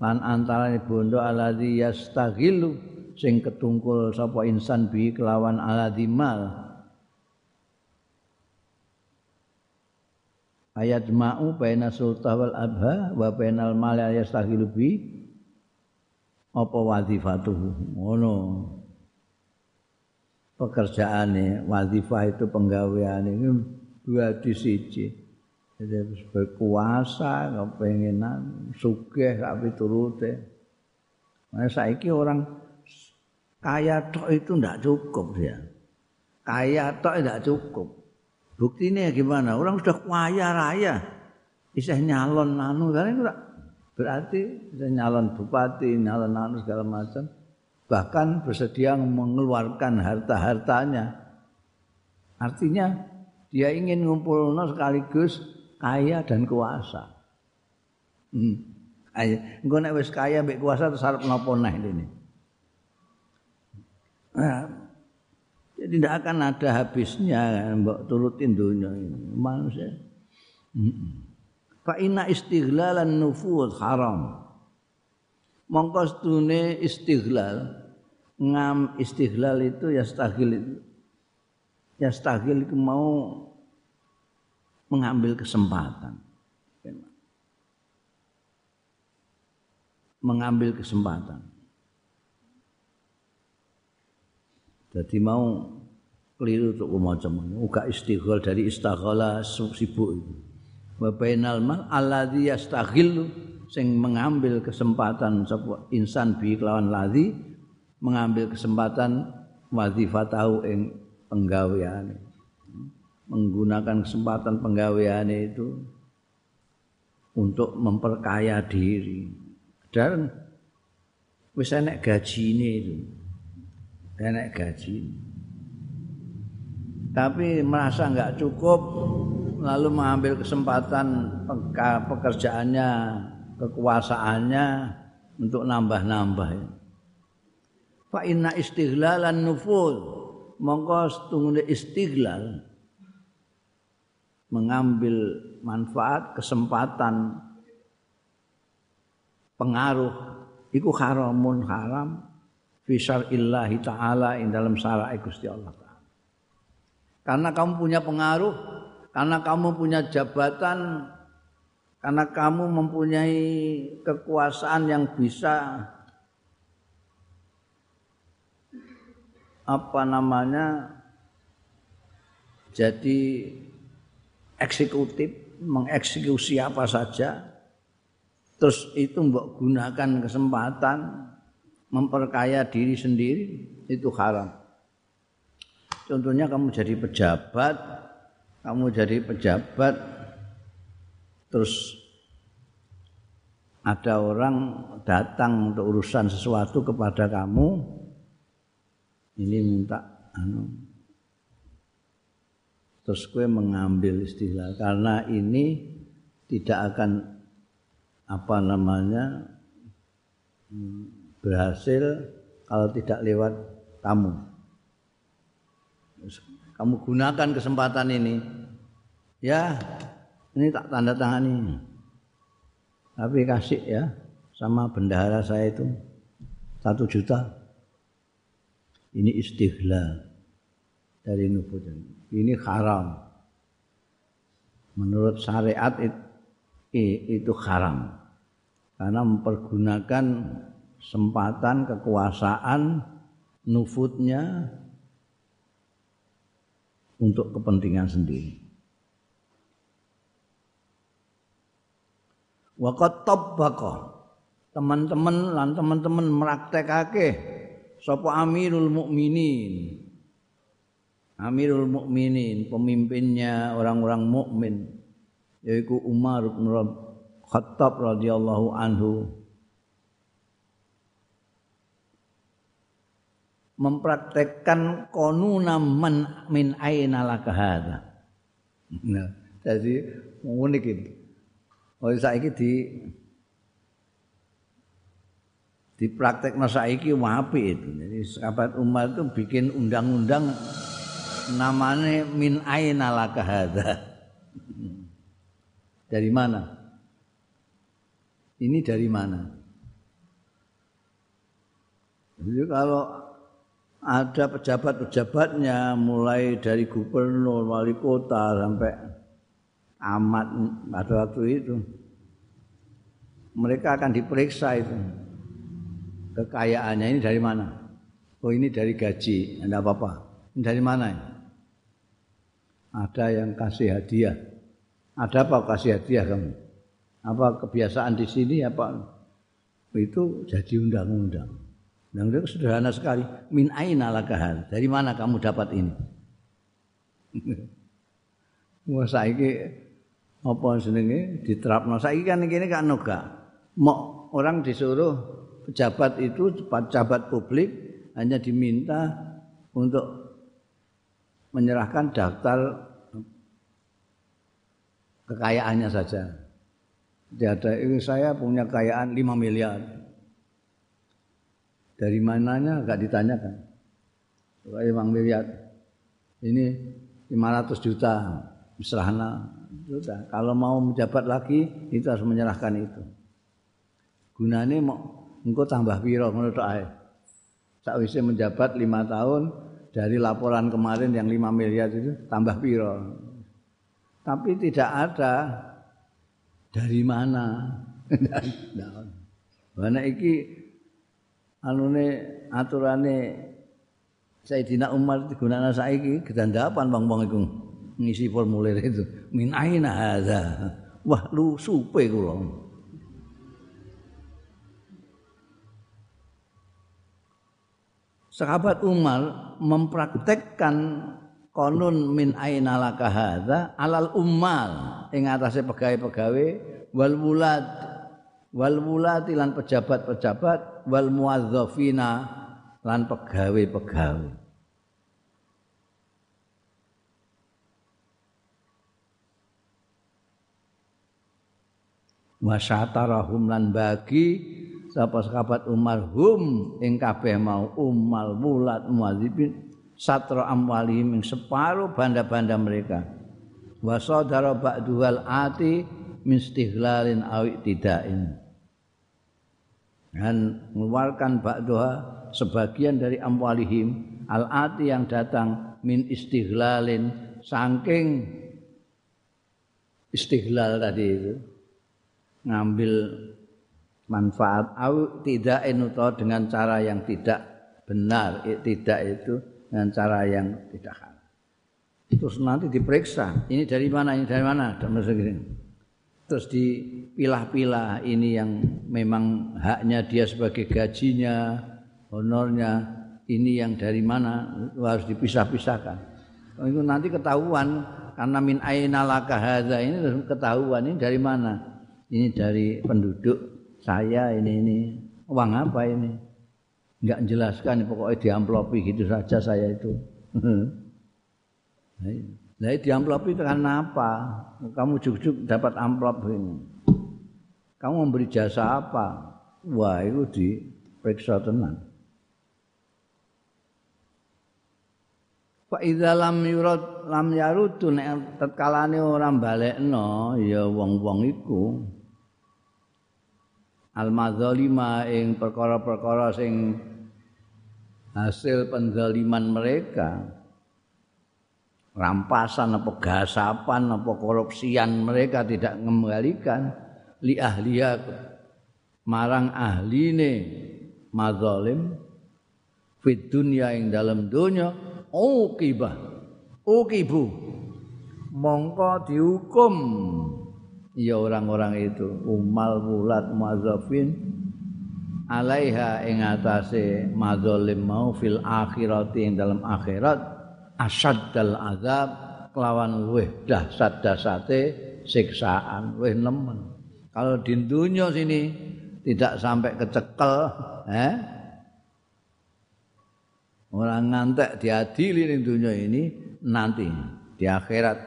lan antarane bondo allazi yastaghillu sing ketungkul sapa insan bi kelawan allazi mal. Ayat ma'u baina sultah wal abha wa bainal mali yastaghillu bi apa wazifatuhu? Ngono. Pekerjaane wazifah itu penggawean ini dua di siji jadi harus berkuasa kepengenan sugih tapi turute nah saiki orang kaya tok itu ndak cukup ya kaya tok ndak cukup. Buktinya gimana? Orang sudah kaya raya. Bisa nyalon anu kan itu berarti nyalon bupati nyalon anu segala macam. Bahkan bersedia mengeluarkan harta-hartanya. Artinya dia ingin ngumpul sekaligus kaya dan kuasa. Hmm. Engko nek kaya mbek kuasa terus arep napa neh ini. Nah, jadi tidak akan ada habisnya mbok turutin dunia ini manusia. Hmm. Fa inna istighlalan nufud haram. Mongko stune istighlal ngam istighlal itu ya stagil itu ya stagil itu mau mengambil kesempatan. Mengambil kesempatan. Jadi mau keliru untuk macam uga istighal dari istighala sibuk itu. Wa bainal mal alladhi yastaghillu sing mengambil kesempatan sapa insan bi kelawan ladhi mengambil kesempatan wazifatahu ing penggaweane menggunakan kesempatan penggaweane itu untuk memperkaya diri. Dan wis enek gajine itu enek gaji. Tapi merasa enggak cukup lalu mengambil kesempatan pekerjaannya kekuasaannya untuk nambah-nambah. Fa inna istighlalan nufuz mongko setungguh istighlal mengambil manfaat kesempatan pengaruh iku haramun haram fi syar'illahi taala ing dalam syara' Gusti Allah taala. Karena kamu punya pengaruh karena kamu punya jabatan karena kamu mempunyai kekuasaan yang bisa apa namanya jadi eksekutif mengeksekusi apa saja terus itu mbok gunakan kesempatan memperkaya diri sendiri itu haram. Contohnya kamu jadi pejabat kamu jadi pejabat terus ada orang datang untuk urusan sesuatu kepada kamu ini minta anu terus gue mengambil istilah karena ini tidak akan apa namanya berhasil kalau tidak lewat kamu Kamu gunakan kesempatan ini. Ya, ini tak tanda tangani. Tapi kasih ya sama bendahara saya itu satu juta. Ini istighla dari nubut ini haram. Menurut syariat itu haram karena mempergunakan sempatan kekuasaan nufutnya untuk kepentingan sendiri. Waqat tabbaqa teman-teman lan teman-teman meraktekake sapa Amirul Mukminin. Amirul Mukminin, pemimpinnya orang-orang mukmin yaitu Umar bin Khattab radhiyallahu anhu mempraktekkan konuna man min aina laka. Nah, jadi unik ini. Oh saiki di dipraktek saiki wapi itu. Jadi sahabat Umar itu bikin undang-undang namanya min aina laka. Dari mana? Ini dari mana? Jadi kalau ada pejabat-pejabatnya mulai dari gubernur, wali kota sampai amat pada waktu itu. Mereka akan diperiksa itu. Kekayaannya ini dari mana? Oh ini dari gaji, tidak apa-apa. Ini dari mana? Ada yang kasih hadiah. Ada apa kasih hadiah kamu? Apa kebiasaan di sini apa? Itu jadi undang-undang. Dan itu sederhana sekali. Min aina lakahal. Dari mana kamu dapat ini? Wah saiki apa senenge diterapno. Saiki kan ini kan noga. Mau orang disuruh pejabat itu pejabat publik hanya diminta untuk menyerahkan daftar kekayaannya saja. Jadi ini saya punya kekayaan 5 miliar. Dari mananya enggak ditanyakan. Bang Miliar. Ini 500 juta misalnya sudah kalau mau menjabat lagi itu harus menyerahkan itu gunanya mau engkau tambah piro menurut ae sakwise menjabat lima tahun dari laporan kemarin yang 5 miliar itu tambah piro? Tapi tidak ada. Dari mana? Mana iki anune aturane Sayyidina Umar digunakna saiki gedandapan wong-wong iku ngisi formulir itu. Min aina hadza? Wah lu supe kula Sahabat Umar mempraktekkan konun min aina laka hadza alal ummal ing atase pegawai-pegawai wal wulad wal lan pejabat-pejabat wal muadzafina lan pegawai-pegawai. Wasyatarahum lan bagi sapa sahabat Umar hum ing kabeh mau umal wulat muadzibin satra amwalihim ing separo banda-banda mereka. Wasadara ba'duhal ati min istihlalin awik tidain dan mengeluarkan ba'doha sebagian dari amwalihim al-ati yang datang min istighlalin saking istihlal tadi itu ngambil manfaat au tidak utawa dengan cara yang tidak benar tidak itu dengan cara yang tidak hal terus nanti diperiksa ini dari mana ini dari mana terus dipilah-pilah ini yang memang haknya dia sebagai gajinya, honornya, ini yang dari mana harus dipisah-pisahkan. Oh, itu nanti ketahuan karena min aina laka ini ketahuan ini dari mana? Ini dari penduduk saya ini ini uang apa ini? Enggak menjelaskan pokoknya diamplopi gitu saja saya itu. Nah, Nah, di amplop itu karena apa? Kamu juk-juk dapat amplop ini. Kamu memberi jasa apa? Wah, itu diperiksa tenan. Fa idza lam yurad lam yarudu nek tetkalane ora balekno ya wong-wong iku al madzalima ing perkara-perkara sing hasil penzaliman mereka. Rampasan apa gasapan apa korupsian mereka tidak mengembalikan. Li ahliya marang ahline mazalim fit dunya ing dalam dunya ukibah ukibu mongko dihukum ya orang-orang itu. Umal bulat muazzafin alaiha ing atase mazalim mau fil akhirati ing dalam akhirat asaddal azab kelawan luweh dahsyat dahsyate siksaan luweh nemen. Kalau di dunia sini tidak sampai kecekel eh? Orang ngantek diadili di dunia ini nanti di akhirat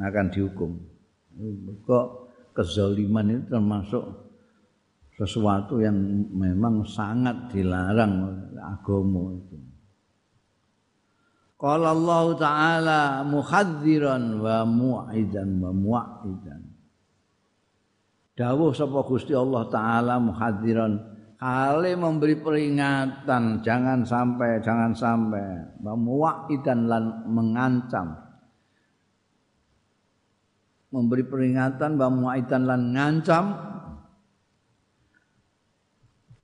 akan dihukum. Kok kezaliman itu termasuk sesuatu yang memang sangat dilarang agama itu. Qala Allah Ta'ala muhadziran wa mu'idan wa mu'idan. Dawuh sapa Gusti Allah Ta'ala muhadziran kali memberi peringatan jangan sampai jangan sampai memuakidan lan mengancam memberi peringatan memuakidan lan ngancam.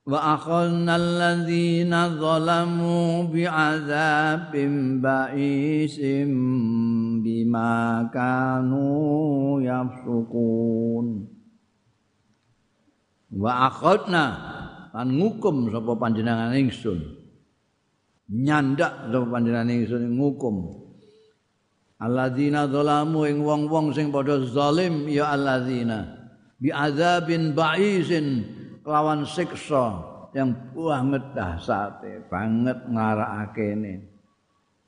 Wa akhadna alladzina zalamu bi'adzabim ba'isim bima kanu yafsukun. Wa akhadna lan ngukum sapa panjenengan ingsun. Nyandak sapa panjenengan ingsun ngukum alladzina zalamu ing wong-wong sing padha zalim ya alladzina. Bi adzabin ba'isin kelawan siksa yang banget dahsate banget ngarakake ini.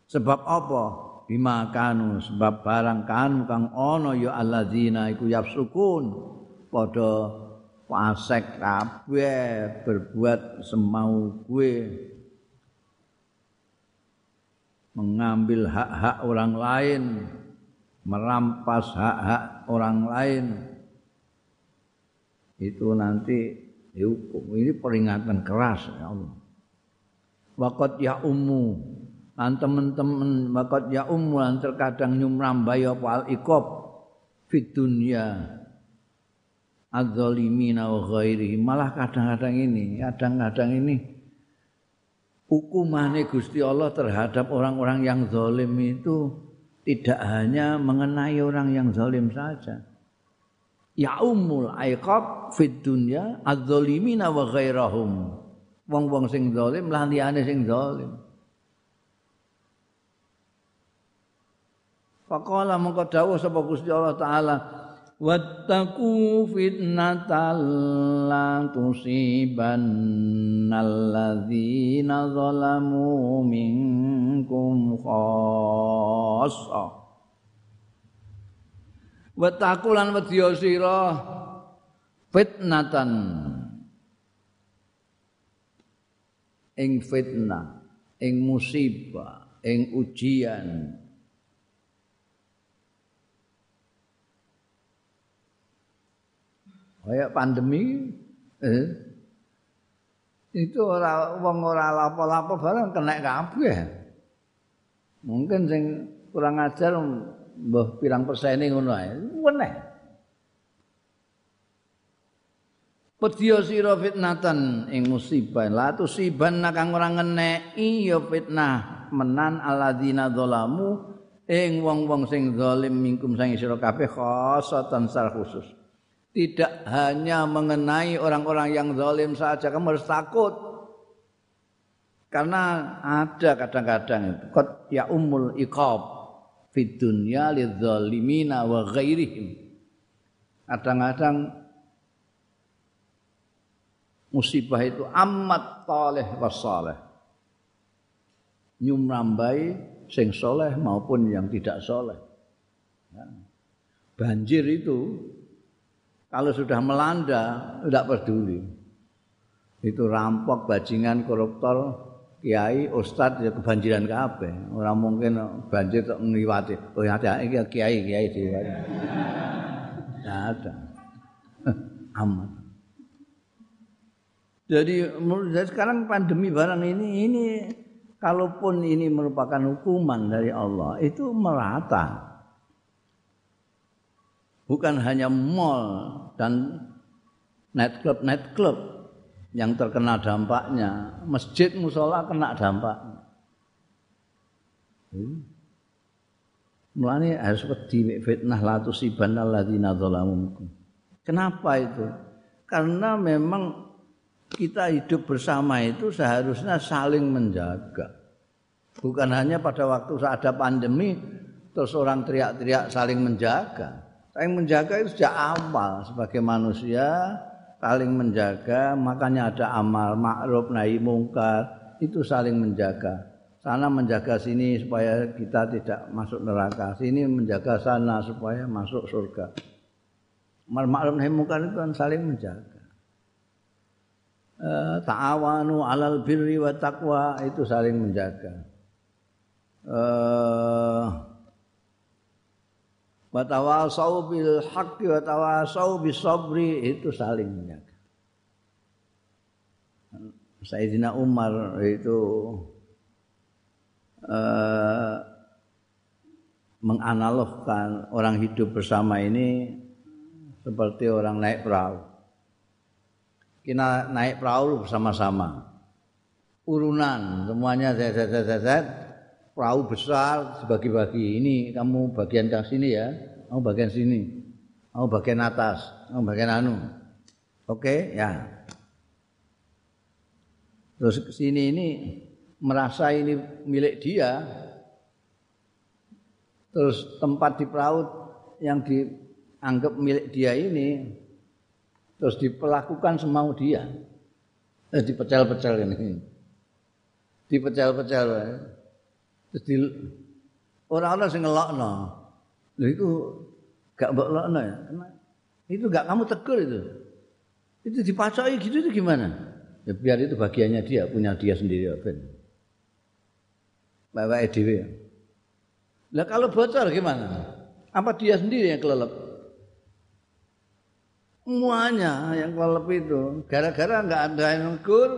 Sebab apa? Bima kanu sebab barang kanu kang ana ya alladzina iku yafsukun. Padha fasek kabeh berbuat semau gue mengambil hak-hak orang lain merampas hak-hak orang lain. Itu nanti dihukum. Ini peringatan keras ya Allah. Wakat ya ummu lan teman-teman wakat ya ummu lan terkadang nyumrambai apa al ikop fit dunya adzalimina wa ghairihi. Malah kadang-kadang ini kadang-kadang ini hukumannya Gusti Allah terhadap orang-orang yang zalim itu tidak hanya mengenai orang yang zalim saja. Ya umul aiqab fid dunya adzalimina wa ghairahum. Wong-wong sing zalim lan liyane sing zalim. Faqala mongko dawuh sapa Gusti Allah taala wattaqu fitnatal la tusibannal ladzina zalamu minkum khassa wattaqu lan wedya sira fitnatan ing fitnah ing musibah ing ujian kayak pandemi eh, itu ora wong ora lapo-lapo barang kena kabeh. Mungkin sing kurang ajar mbah pirang persene ngono ae. Weneh. Pedya sira fitnatan ing musibah la tusiban kang ora ngeneki ya fitnah menan alladzina zalamu ing wong-wong sing zalim mingkum sang sira kabeh khosatan sar khusus. Tidak hanya mengenai orang-orang yang zalim saja kamu harus takut. Karena ada kadang-kadang ya umul iqab fid dunya lidzalimina wa ghairihim. Kadang-kadang musibah itu amat taleh wasaleh nyumrambai sing soleh maupun yang tidak soleh banjir itu kalau sudah melanda tidak peduli. Itu rampok bajingan koruptor kiai ustad ya kebanjiran kabeh. Ora mungkin banjir tok ngliwati oh ada iki kiai kiai dhewe ada. Aman jadi sekarang pandemi barang ini ini kalaupun ini merupakan hukuman dari Allah itu merata bukan hanya mall dan night club night club yang terkena dampaknya masjid musola kena dampak hmm. Mulane harus wedi fitnah la tusibanna alladzina zalamu. Kenapa itu? Karena memang kita hidup bersama itu seharusnya saling menjaga. Bukan hanya pada waktu saat ada pandemi terus orang teriak-teriak saling menjaga. Saling menjaga itu sejak awal sebagai manusia saling menjaga, makanya ada amal ma'ruf nahi mungkar, itu saling menjaga. Sana menjaga sini supaya kita tidak masuk neraka, sini menjaga sana supaya masuk surga. Amal ma'ruf nahi mungkar itu kan saling menjaga. Eh, ta'awanu alal birri wa taqwa itu saling menjaga. Uh, wa tawasau bil haqqi wa tawasau bis sabri itu saling menjaga. Sayyidina Umar itu uh, menganalogkan orang hidup bersama ini seperti orang naik perahu kita naik perahu bersama-sama. Urunan semuanya zet zet zet zet perahu besar dibagi-bagi. Ini kamu bagian ke sini ya, kamu bagian sini. Kamu bagian atas, kamu bagian anu. Oke, ya. Terus ke sini ini merasa ini milik dia. Terus tempat di perahu yang dianggap milik dia ini terus diperlakukan semau dia. Eh, dipecel-pecel ini. Dipecel-pecel. Terus di orang-orang sing ngelokno. Lho itu gak mbok lokno ya. Itu gak kamu tegur itu. Itu dipacoi gitu itu gimana? Ya biar itu bagiannya dia, punya dia sendiri ya ben. Bawa dhewe. Lah kalau bocor gimana? Apa dia sendiri yang kelelep? semuanya yang kelelep itu gara-gara nggak ada yang negur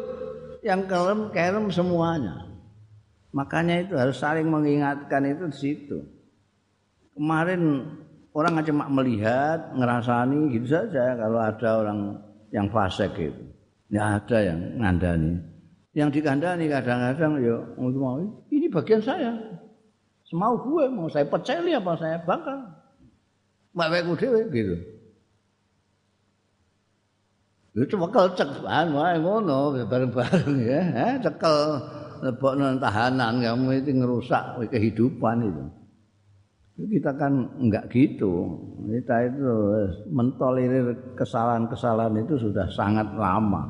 yang kelem kerem semuanya makanya itu harus saling mengingatkan itu di situ. Kemarin orang cuma melihat ngerasani gitu saja kalau ada orang yang fasik itu nggak ada yang ngandani. Yang dikandani kadang-kadang ya mau ini bagian saya. Semau gue mau saya peceli apa saya bakal mbak dewe gitu. Itu cekel cek wae ngono bareng-bareng ya, cekel lebokno tahanan kamu itu ngerusak kehidupan itu. Kita kan enggak gitu. Kita itu mentolerir kesalahan-kesalahan itu sudah sangat lama.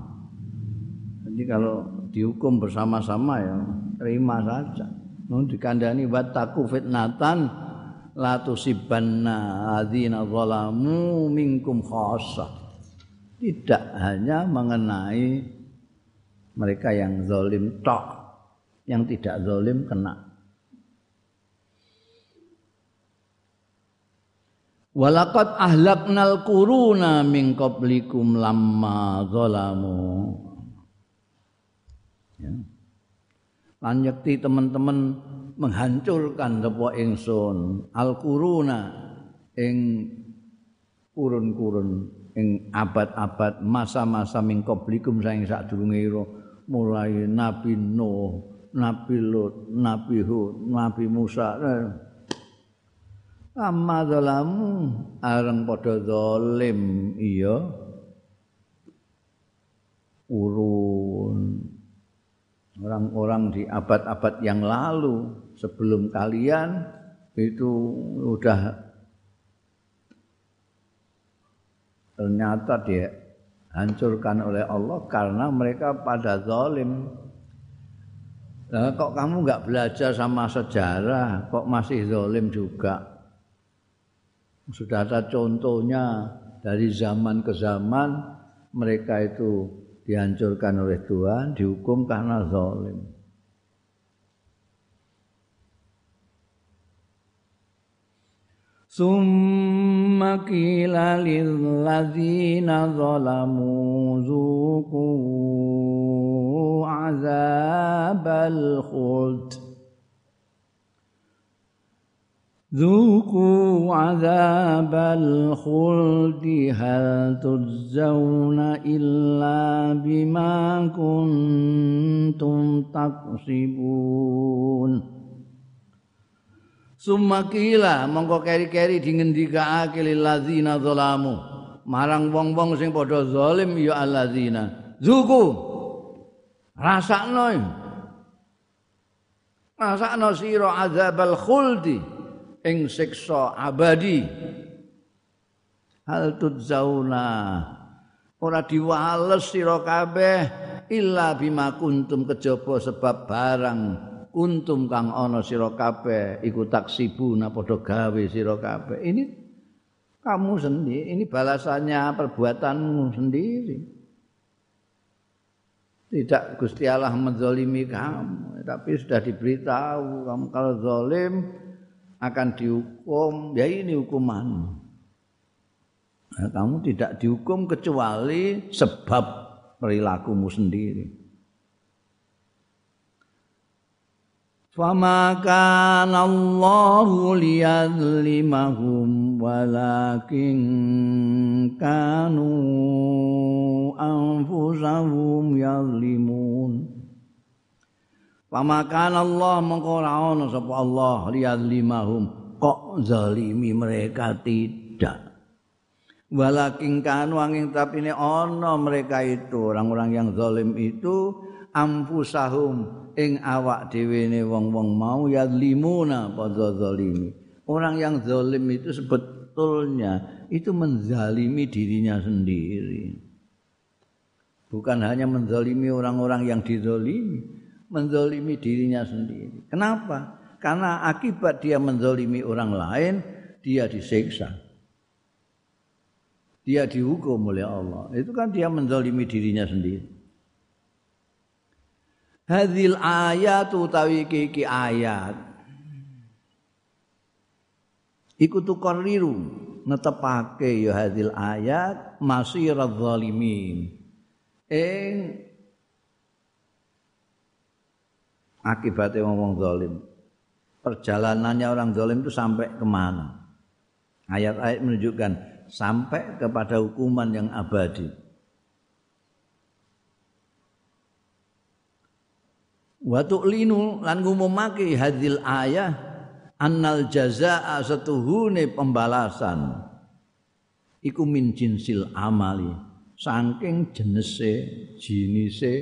Jadi kalau dihukum bersama-sama ya terima saja. Nun dikandani wattaqu fitnatan la tusibanna adzina zalamu minkum khassah tidak hanya mengenai mereka yang zalim tok yang tidak zalim kena Walaqad ahlaknal quruna min qablikum lamma zalamu. Ya. Lan teman-teman menghancurkan depo ingsun al quruna ing kurun-kurun ing abad-abad masa-masa min qablikum saing sadurunge mulai Nabi Nuh, Nabi Lut, Nabi Hud, Nabi Musa. Amma zalamu areng padha zalim iya urun orang-orang di abad-abad yang lalu sebelum kalian itu udah ternyata dia hancurkan oleh Allah karena mereka pada zalim. Nah, kok kamu nggak belajar sama sejarah, kok masih zalim juga? Sudah ada contohnya dari zaman ke zaman mereka itu dihancurkan oleh Tuhan, dihukum karena zolim. ثم قيل للذين ظلموا ذوقوا عذاب الخلد ذوقوا عذاب الخلد هل تجزون إلا بما كنتم تكسبون Sumakila mongko keri-keri dingendikake lil ladzina zalamu marang wong-wong sing padha zalim ya alladzina zuku rasakno rasakno sira azabal khuldi ing siksa abadi. Hal tudzauna ora diwales sira kabeh illa bima kuntum kejaba sebab barang kuntum kang ana sira kabeh iku taksibuna padha gawe sira kabeh. Ini kamu sendiri ini balasannya perbuatanmu sendiri tidak Gusti Allah menzolimi kamu tapi sudah diberitahu kamu kalau zolim akan dihukum. Ya ini hukuman. nah, kamu tidak dihukum kecuali sebab perilakumu sendiri. Fama kana Allahu liyadlimahum ولكن كانوا أنفسهم يظلمون فما كان الله mengko sapa Allah liyadzlimahum kok zalimi mereka tidak walakin kanu angin tapi ini ono mereka itu orang-orang yang zalim itu ampusahum ing awak dhewe ne wong-wong mau ya limuna padha zalimi. Orang yang zalim itu sebetulnya itu menzalimi dirinya sendiri. Bukan hanya menzalimi orang-orang yang dizalimi, menzalimi dirinya sendiri. Kenapa? Karena akibat dia menzalimi orang lain, dia disiksa. Dia dihukum oleh Allah. Itu kan dia menzalimi dirinya sendiri. hadhil ayat utawi iki ayat iku tuqarriru netepake ya ayat masiradz zalimin. Ing akibatnya ngomong zalim. Perjalanannya orang zalim itu sampai ke mana? Ayat-ayat menunjukkan sampai kepada hukuman yang abadi. Wa tu'linu lan ngumumake hadil ayah annal jazaa satuhune pembalasan. Iku min jinsil amali saking jenese jinise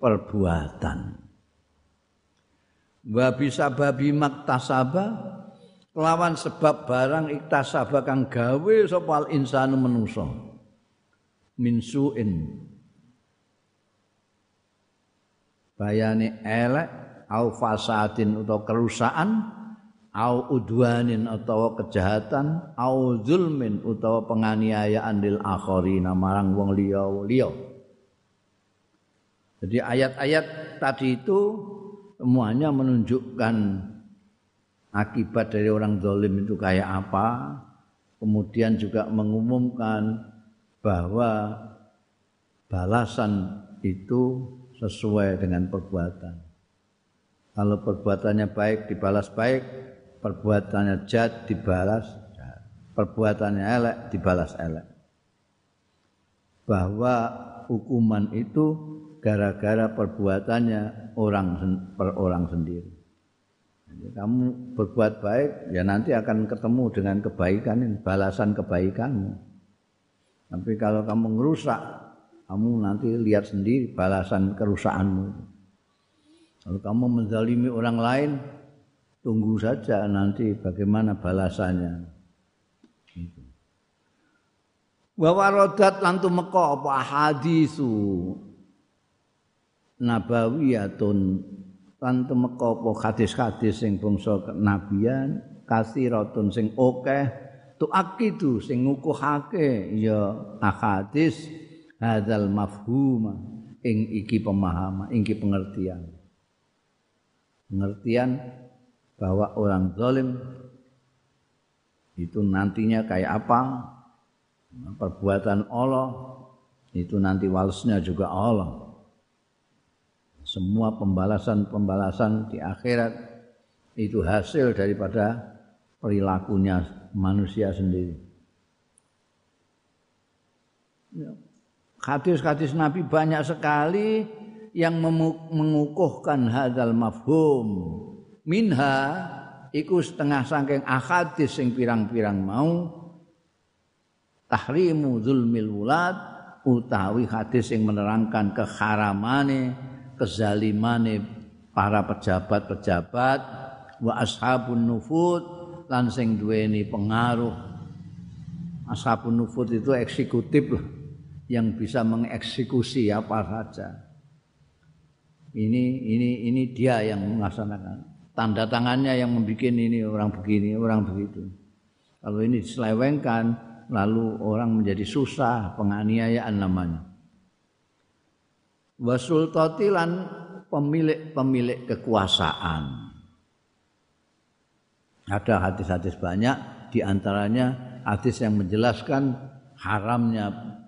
perbuatan. Wa bisa babi maktasaba kelawan sebab barang iktasaba kang gawe sapa insanu manusa min suin. Bayane elek au fasadin utawa kerusakan au udwanin utawa kejahatan au zulmin utawa penganiayaan lil akharina marang wong liya liya jadi ayat-ayat tadi itu semuanya menunjukkan akibat dari orang zalim itu kayak apa kemudian juga mengumumkan bahwa balasan itu sesuai dengan perbuatan. Kalau perbuatannya baik dibalas baik, perbuatannya jahat dibalas jahat. Perbuatannya elek dibalas elek. Bahwa hukuman itu gara-gara perbuatannya orang per orang sendiri. Jadi kamu berbuat baik, ya nanti akan ketemu dengan kebaikan balasan kebaikanmu. Tapi kalau kamu ngerusak kamu nanti lihat sendiri balasan kerusakanmu. Kalau kamu menzalimi orang lain, tunggu saja nanti bagaimana balasannya. Gitu. Wa waradat lan tumeka apa hadisu nabawiyatun lan tumeka apa hadis-hadis sing bangsa kenabian kasiratun sing akeh tuakidu sing ngukuhake ya ahadis hadzal mafhuma ing iki pemahaman iki pengertian pengertian bahwa orang zalim itu nantinya kayak apa perbuatan Allah itu nanti walesnya juga Allah semua pembalasan-pembalasan di akhirat itu hasil daripada perilakunya manusia sendiri. Ya. Hadis-hadis Nabi banyak sekali yang mengukuhkan hadal mafhum. Minha iku setengah sangking ahadis sing pirang-pirang mau. Tahrimu zulmil wulad utawi hadis yang menerangkan keharamane kezalimane para pejabat-pejabat wa ashabun nufud lan sing duweni pengaruh. Ashabun nufud itu eksekutif lah yang bisa mengeksekusi apa saja. Ini ini ini dia yang melaksanakan tanda tangannya yang membuat ini orang begini, orang begitu. Kalau ini diselewengkan, lalu orang menjadi susah, penganiayaan namanya. Wasultatilan pemilik-pemilik kekuasaan. Ada hadis-hadis banyak, di antaranya hadis yang menjelaskan haramnya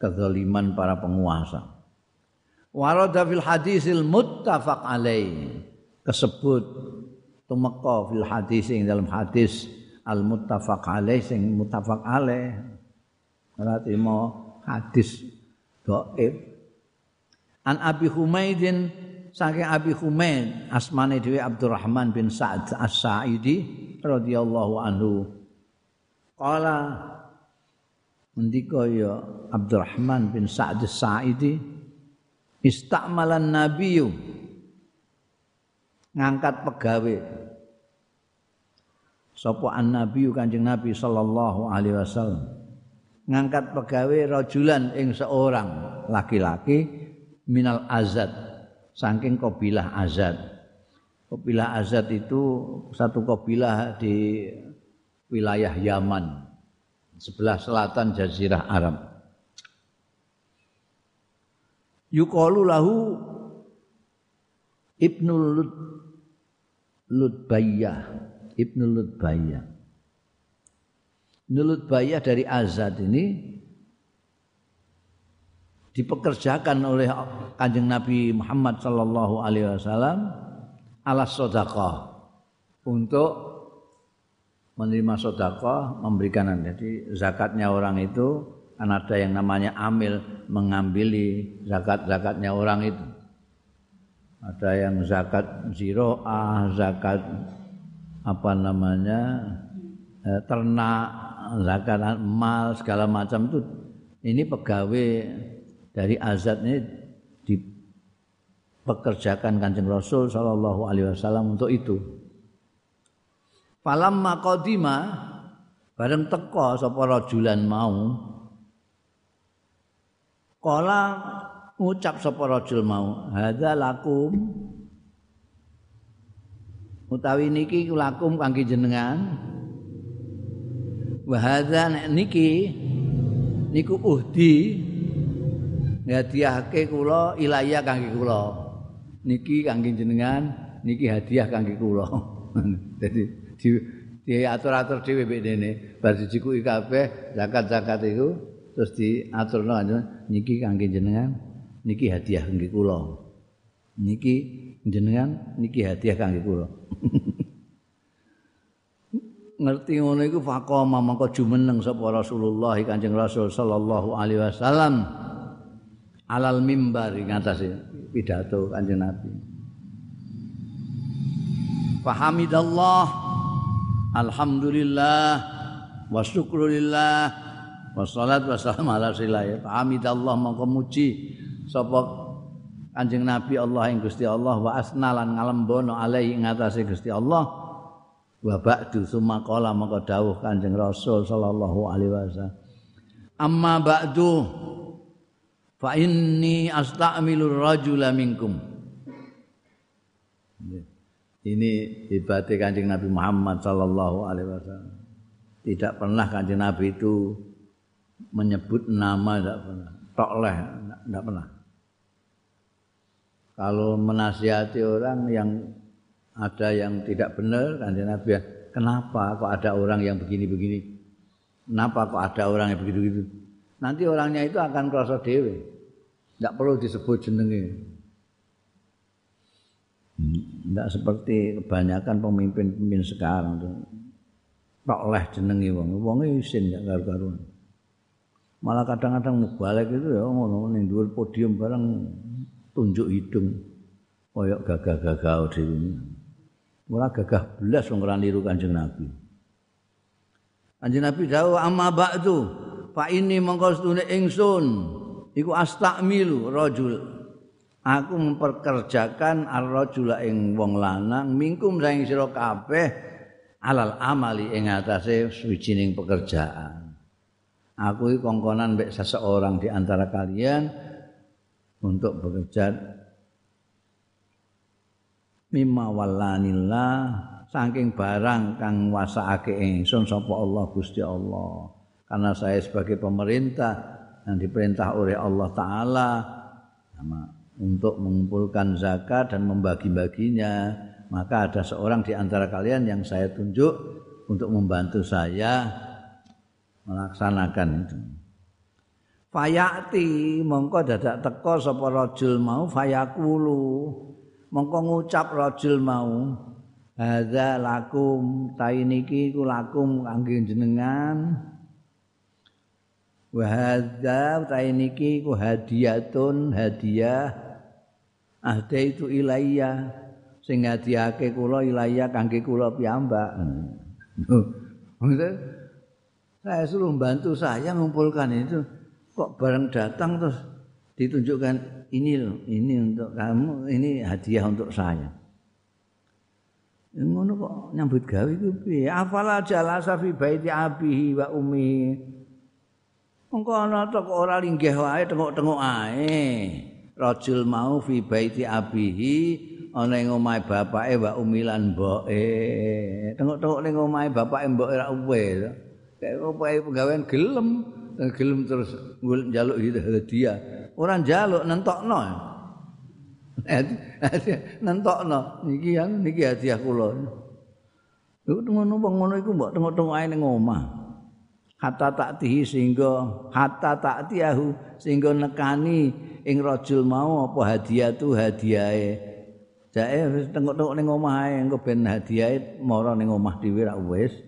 kezaliman para penguasa. Warada fil hadisil muttafaq alaih kesebut tumeka fil hadis ing dalam hadis al muttafaq alaih sing muttafaq alaih. Ora trimo hadis dhaif an abi humaidin saking abi humaid asmane dhewe Abdurrahman bin Sa'ad As-Sa'idi radhiyallahu anhu. Qala ndika ya Abdurrahman bin Sa'ad As-Sa'idi istamalan nabiyyu ngangkat pegawe. Sapa an-nabi Kanjeng Nabi sallallahu alaihi wasallam. Ngangkat pegawe rajulan ing seorang laki-laki minal azad saking kabilah azad. Kabilah azad itu satu kabilah di wilayah Yaman sebelah selatan jazirah Arab. Yuqalu lahu Ibnul Lutbayyah Ibnu Lutbayyah. Ibnu dari Azad ini dipekerjakan oleh kanjeng Nabi Muhammad Sallallahu Alaihi Wasallam alas sodakah untuk menerima sodakah memberikan jadi zakatnya orang itu kan ada yang namanya amil mengambil zakat zakatnya orang itu ada yang zakat ziroah, zakat apa namanya eh, ternak, zakat emas segala macam itu ini pegawai dari azad ini dipekerjakan kanjeng Rasul Shallallahu Alaihi Wasallam untuk itu. Falam makodima bareng teko sapa rajulan mau Kala ngucap sapa rajul mau hadza lakum. Utawi niki lakum kangge jenengan. Wa hadza niki niku uhdi ngadiahke kula ilaya kangge kula. Niki kangge jenengan niki hadiah kangge kula. Dadi di diatur-atur dhewe mbek dene. Bar dijikuki kabeh zakat-zakat iku terus diaturno niki kangge jenengan niki hadiah kangge kula. Niki jenengan niki hadiah kangge kula. Ngerti ngono iku faqama mangko jumeneng sapa Rasulullah Kanjeng Rasul sallallahu alaihi wasallam alal mimbar ing atase pidato Kanjeng Nabi. Fahamidallah Alhamdulillah wa syukrulillah wassalatu wassalamu ala rasulillah. Fahamidallah mangko muji sapa Kanjeng Nabi Allah ing Gusti Allah wa asnalan ngalembono alai ing atase Gusti Allah. Wa ba'du summa qala maka dawuh Kanjeng Rasul sallallahu alaihi wasallam. Amma ba'du fa inni asta'milur rajula minkum. Ini hebatnya Kanjeng Nabi Muhammad sallallahu alaihi wasallam. Tidak pernah Kanjeng Nabi itu menyebut nama tidak pernah. Tok leh tidak pernah kalau menasihati orang yang ada yang tidak benar kanjeng Nabi kenapa kok ada orang yang begini-begini? Kenapa kok ada orang yang begitu-begitu? Nanti orangnya itu akan kerasa dewe. Tidak perlu disebut jenenge. Tidak seperti kebanyakan pemimpin-pemimpin sekarang tuh. Tak oleh jenengi wong, wong isin gak karu-karuan. Malah kadang-kadang balik itu ya ngono ning dhuwur podium bareng tunjuk hidung koyok gagah-gagah dhewe. Ora gagah belas wong ora niru Kanjeng Nabi. Kanjeng Nabi dawuh amma ba'du fa ini mongko sedune ingsun iku astamilu rajul aku memperkerjakan ar-rajula ing wong lanang mingkum saing sira kabeh alal amali ing atase suwijining pekerjaan. Aku iki kongkonan mbek seseorang di antara kalian untuk bekerja mimma wallanillah saking barang kang wasaake ingsun sapa Allah Gusti Allah. Karena saya sebagai pemerintah yang diperintah oleh Allah taala untuk mengumpulkan zakat dan membagi-baginya maka ada seorang di antara kalian yang saya tunjuk untuk membantu saya melaksanakan itu. Fayati mongko dadak teko sapa rajul mau fayakulu. Mongko ngucap rajul mau hadza lakum tainiki ku lakum kangge jenengan. Wa hadza tainiki ku hadiyatun hadiah. Ahdaitu ilayya. Sing ngadiake kula ilaya kangge kula piyambak. saya suruh bantu saya mengumpulkan itu kok bareng datang terus ditunjukkan ini loh, ini untuk kamu, ini hadiah untuk saya. Ngono kok nyambut gawe iku piye? Afala jalasa fi baiti abihi wa ummi. Engko ana tok ora linggih wae tengok-tengok ae. Rajul mau fi baiti abihi ana ing omahe bapake wa umilan mboke. Tengok-tengok ning omahe bapake mboke ra uwe. Kayak omahe penggawean gelem, gelem terus njaluk hadiah. Ora njaluk nentokno. nentokno niki yang niki hadiah kula. Iku ngono wong ngono iku mbok tengok-tengok ae ning omah. Hatta tak tihi sehingga hatta tak tiahu sehingga nekani ing rajul mau apa hadiah tu hadiahe Jae tengok-tengok ning omah ae engko ben hadiah mara ning omah dhewe ra wis.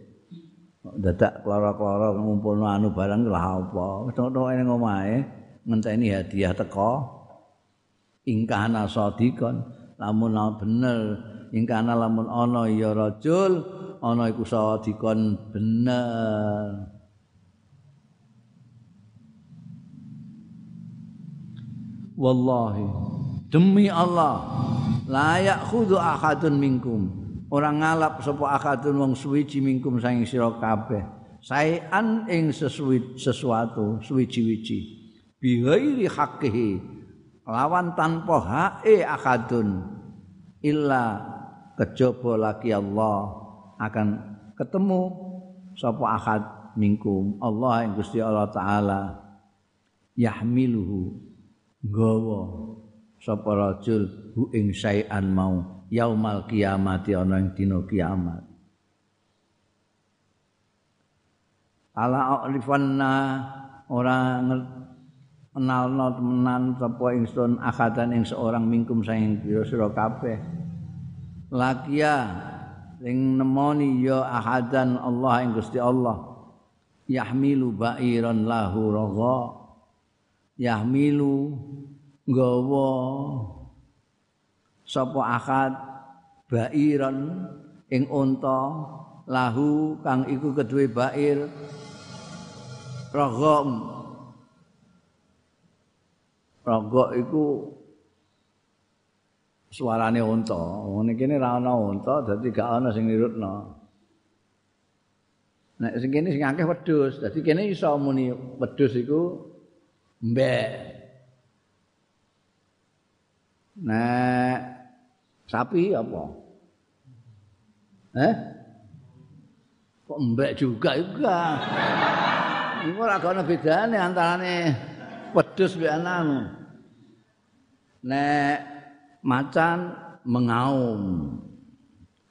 Dadak kloro-kloro ngumpulno anu barang lah apa. Tengok-tengok ning omah ae ngenteni hadiah teko. Ingkana sadikon lamun bener ingkana lamun ana ya rajul ana iku sadikon bener. Wallahi demi Allah layak khudu akadun minkum orang ngalap sapa akadun wong suwiji minkum saing sira kabeh. Saean ing sesuatu suwiji-wiji. Bi ghairi haqqihi. Lawan tanpa hae akadun. Illa kejaba laki Allah akan ketemu sapa akad minkum Allah yang Gusti Allah taala yahmiluhu. Gawa sapa rajul hu ing sayan mau yaumal kiamat ana ing dina kiamat. Ala alifanna ora kenalno temenan sapa ingsun akadan ing seorang mingkum saing sira kabeh. Lakia sing nemoni ya ahadan Allah ing Gusti Allah. Yahmilu ba'iran lahu raga. Yahmilu nggawa sapa akad bairan ing unta lahu kang iku kedue bair. Rogom. Rogok iku suarane unta. Ngene kene ra ana unta dadi gak ana sing nirutno. Nek sing kene sing akeh wedhus dadi kene iso muni wedhus iku mbek. Nek sapi apa? Eh? Kok mbek juga juga. Iku ora ana bedane antarane wedhus mbek anamu. Nek macan mengaum.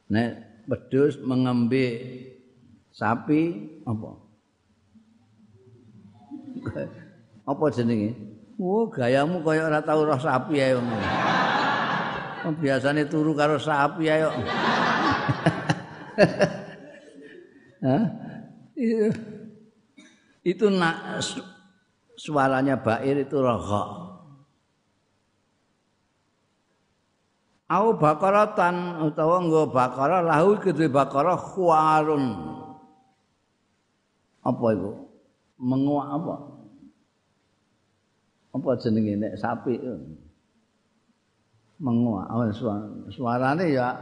Nek wedhus mengembe sapi apa apa jenenge oh gayamu kaya ora tau roh sapi ae biasane turu karo sapi ayo Hah? itu nak suaranya bair itu rokok au bakaratan utawa nggo bakara lahu kedhe bakara khuarun. Apa itu menguak apa? Apa jenenge nek sapi menguak oh, suara, suarane ya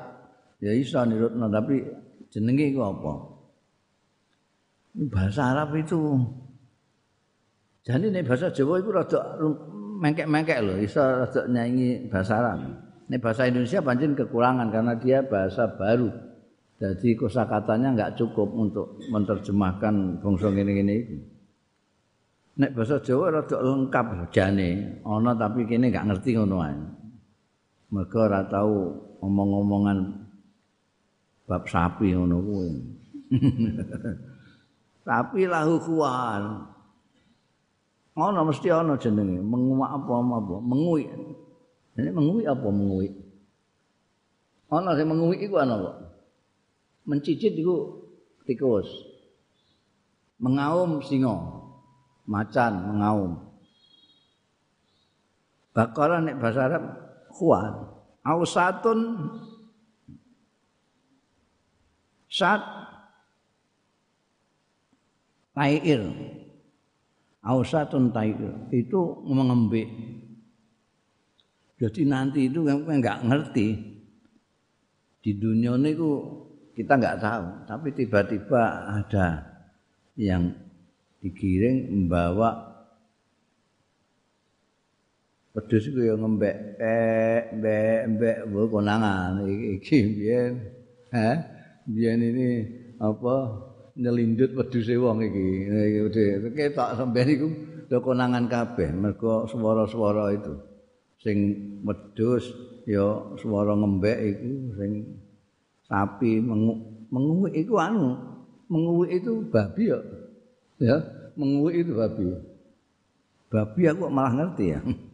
ya iso nirutna tapi jenenge iku apa bahasa Arab itu jadi nek bahasa Jawa itu rada mengkek-mengkek lho iso rada nyanyi bahasa Arab Ini bahasa Indonesia pancen kekurangan karena dia bahasa baru. Jadi kosakatanya enggak cukup untuk menerjemahkan bangsa ngene-ngene iki. Nek bahasa Jawa rada lengkap jane, ana tapi kene enggak ngerti ngono ae. Mergo ora tau omong-omongan bab sapi ngono kuwi. Tapi lahu kuwan. Ana mesti ana jenenge, menguak apa-apa, menguik. Ini mengui apa mengui? Ana sing mengui iku ana kok. Mencicit iku tikus. Mengaum singa. Macan mengaum. Bakara nek bahasa Arab kuat. Ausatun sat tair. Ausatun tair itu mengembik Jadi nanti itu kan nggak ngerti di dunia ini kita nggak tahu, tapi tiba-tiba ada yang digiring membawa pedus itu yang ngembek eh mbek mbek. Bu konangan iki biyen. Eh biyen ini apa? Nyelindut pedus wong iki. Iki ketok sampeyan iku konangan kabeh mergo swara-swara itu. Sing wedhus ya swara ngembek iku sing sapi menguwi iku anu menguwi itu babi ya. Ya menguwi itu babi. Babi aku malah ngerti ya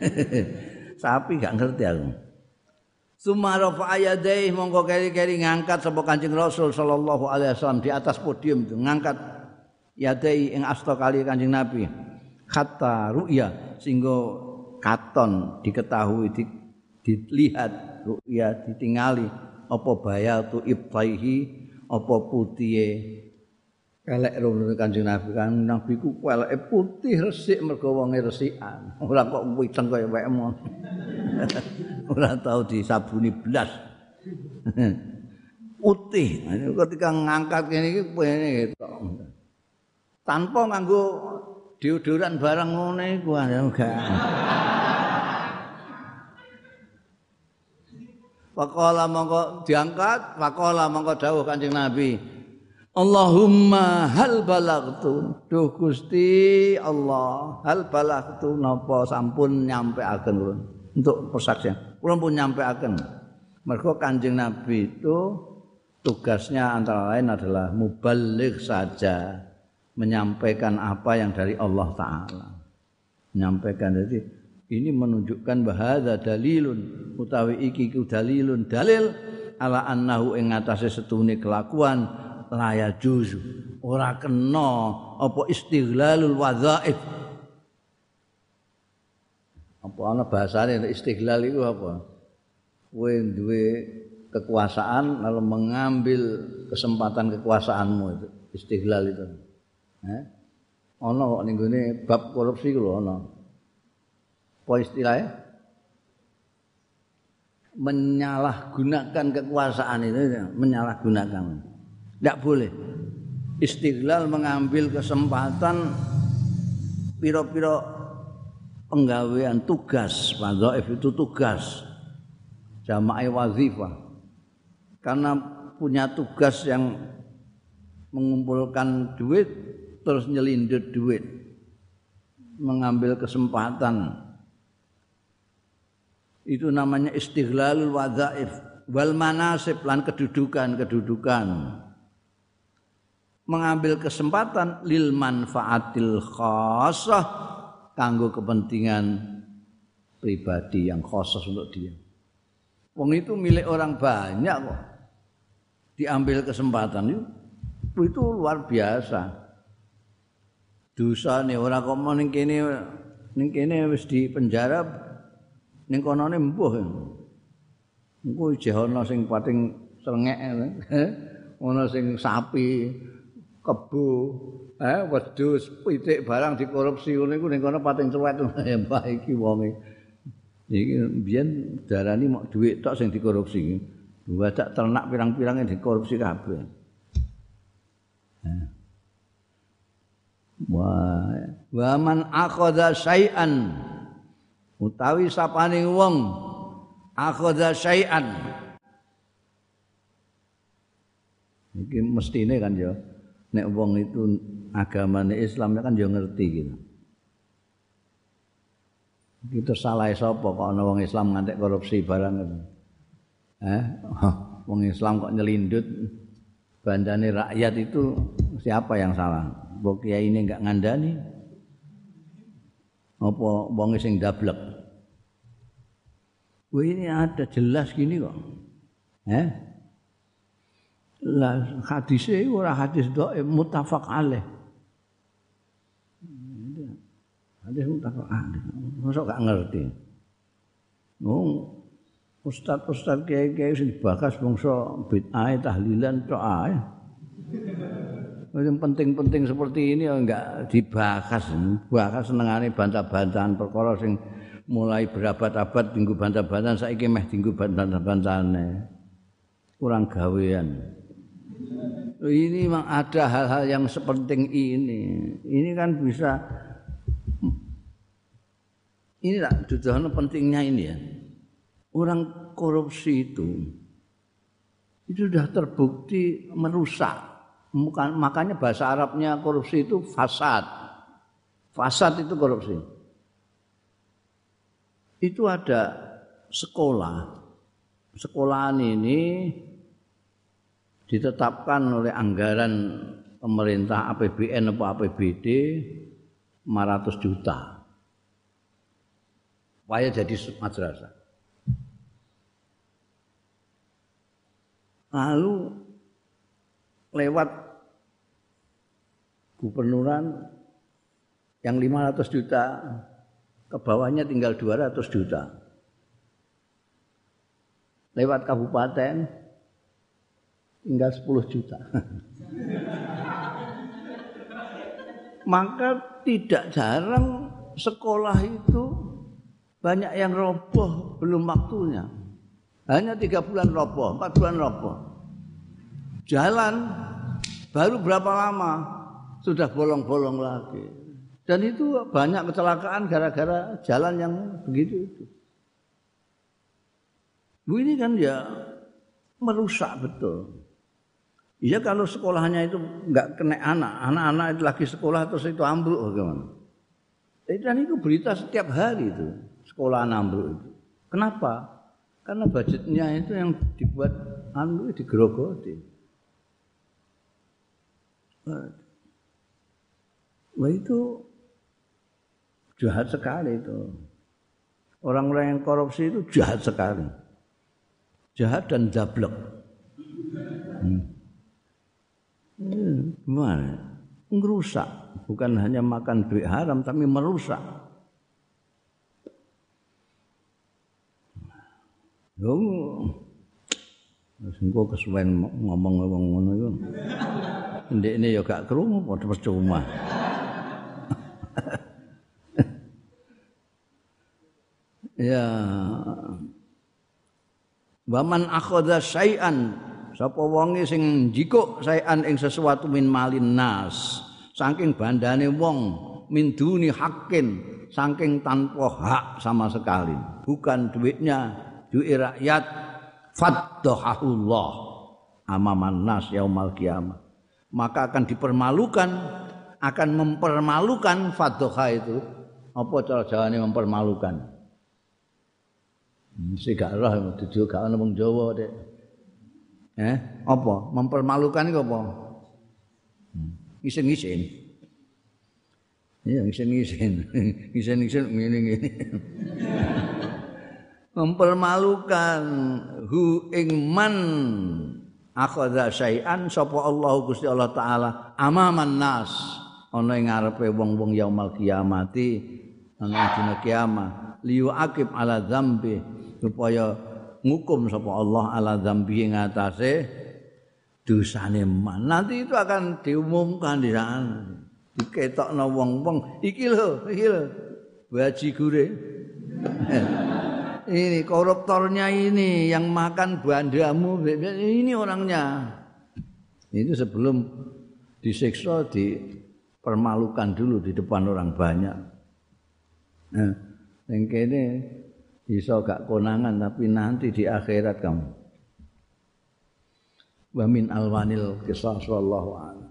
sapi gak ngerti aku. Sumara fa'ayadai mongko keri-keri ngangkat sapa Kanjeng Rasul sallallahu alaihi wasallam di atas podium itu ngangkat yadai ing asta kali Kanjeng Nabi. Kata ru'ya sehingga katon diketahui di, dilihat ruya ditingali apa bayal tu ibtaihi apa putihe kelek rene kanjeng Nabi. Kan Nabi ku keleke putih resik mergo wonge resikan. Ora kok witeng kaya wekmu. Ora tau disabuni blas. Putih. Ketika ngangkat kene iki ngene gitu tanpa nganggo deodoran barang ngene iku enggak. Faqala mongko diangkat, faqala mongko dawuh Kanjeng Nabi. Allahumma hal balagtu. Duh Gusti Allah hal balagtu. Napa sampun nyampe akan untuk persaksian. Kula pun nyampe mergo Kanjeng Nabi itu tugasnya antara lain adalah mubalik saja menyampaikan apa yang dari Allah taala. Menyampaikan jadi ini menunjukkan bahwa dalilun utawi iki dalilun dalil ala annahu ing atase setune kelakuan laya juzu ora kena apa istighlalul wadhaif. Apa ana bahasane istighlal itu apa? Kowe duwe kekuasaan lalu mengambil kesempatan kekuasaanmu itu istighlal itu. Eh ana kok ning bab korupsi ku ana. Apa istilahnya? Menyalahgunakan kekuasaan itu, menyalahgunakan. Tidak boleh. Istiqlal mengambil kesempatan piro-piro penggawean tugas. Wadhaif itu tugas. Jama'i wazifah. Karena punya tugas yang mengumpulkan duit terus nyelindut duit mengambil kesempatan itu namanya istighlalul wadhaif wal manasib lan kedudukan-kedudukan mengambil kesempatan lil manfaatil khassah kanggo kepentingan pribadi yang khusus untuk dia. Wong itu milik orang banyak kok. Diambil kesempatan itu, itu luar biasa. Dosa nih orang kok mau kene ning kene wis di penjara ning konone mbuh. Engko jeh ana sing pating srengek ana sing sapi kebo. Eh wedhus pitik barang dikorupsi ngono iku ning kono pating cuwet. Mbah iki wonge. Iki biyen darani mok dhuwit tok sing dikorupsi. Wadak ternak pirang-pirang yang dikorupsi kabeh. Wah, wa man akhadha syai'an utawi sapane wong akhadha syai'an. Iki mestine kan ya nek wong itu agamane Islam kan yo ngerti gitu. Kita salah sapa kok ana wong Islam ngantek korupsi barang. Eh, wong Islam kok nyelindut bandane rakyat itu siapa yang salah? Mbok kiai ini enggak ngandani. Apa wong sing dablek? Wah ini ada jelas gini kok. Eh? Lah hadis ora hadis dhaif muttafaq alaih. Hadis muttafaq alaih. Mosok gak ngerti? Wong ustaz-ustaz kiai-kiai sing dibahas bangsa bid'ah tahlilan tok ae. Yang penting-penting seperti ini ya enggak dibahas. Bahas senengane bantah-bantahan perkara sing mulai berabad-abad tinggu bantah-bantahan saiki meh tinggu bantah-bantahane. Kurang gawean ini memang ada hal-hal yang sepenting ini. Ini kan bisa ini lah tujuan pentingnya ini ya. Orang korupsi itu itu sudah terbukti merusak. Bukan, makanya bahasa Arabnya korupsi itu fasad. Fasad itu korupsi. Itu ada sekolah. Sekolahan ini ditetapkan oleh anggaran pemerintah APBN atau APBD 500 juta. Supaya jadi madrasah. Lalu lewat gubernuran yang 500 juta ke bawahnya tinggal 200 juta. Lewat kabupaten tinggal 10 juta. Maka tidak jarang sekolah itu banyak yang roboh belum waktunya. Hanya tiga bulan roboh, empat bulan roboh. Jalan baru berapa lama sudah bolong-bolong lagi. Dan itu banyak kecelakaan gara-gara jalan yang begitu itu. Bu ini kan ya merusak betul. Iya kalau sekolahnya itu nggak kena anak, anak-anak itu lagi sekolah terus itu ambruk bagaimana? Eh, dan itu berita setiap hari itu sekolah ambruk itu. Kenapa? Karena budgetnya itu yang dibuat ambruk digerogoti. Wah itu jahat sekali itu. Orang-orang yang korupsi itu jahat sekali. Jahat dan jablek. Hmm. Gimana? Ngerusak. Bukan hanya makan duit haram, tapi merusak. Yo, engko kesuwen ngomong ngomong ngono. Ndekne ya gak krungu padha percuma. ya. Waman akhadha syai'an sapa wonge sing jikuk saean ing sesuatu min malin nas saking bandane wong min duni hakin saking tanpa hak sama sekali. Bukan duitnya duit rakyat. Faddahullah amaman nas yaumal kiamah. Maka akan dipermalukan akan mempermalukan fadhoha itu. Apa cara jawane mempermalukan? Mesti gak roh dudu gak ono wong Jawa, Dek. Eh, apa? Mempermalukan iku apa? Hmm. Isin-isin. Iya, isin-isin. Isin-isin ngene-ngene. Mempermalukan hu ing man akhadha syai'an sapa Allah Gusti Allah taala amaman nas ana ing ngarepe wong-wong yaumul kiamati ana dina kiamat liyu akib ala dzambi supaya ngukum sapa Allah ala dzambi atase dosane man nanti itu akan diumumkan di sana. Diketokno wong-wong. Iki lho iki lho. Baji ini koruptornya ini yang makan bandamu ini orangnya. Itu sebelum disiksa dipermalukan dulu di depan orang banyak. Nah, yang kene bisa gak konangan tapi nanti di akhirat kamu. Wa min alwanil kisah sallallahu alaihi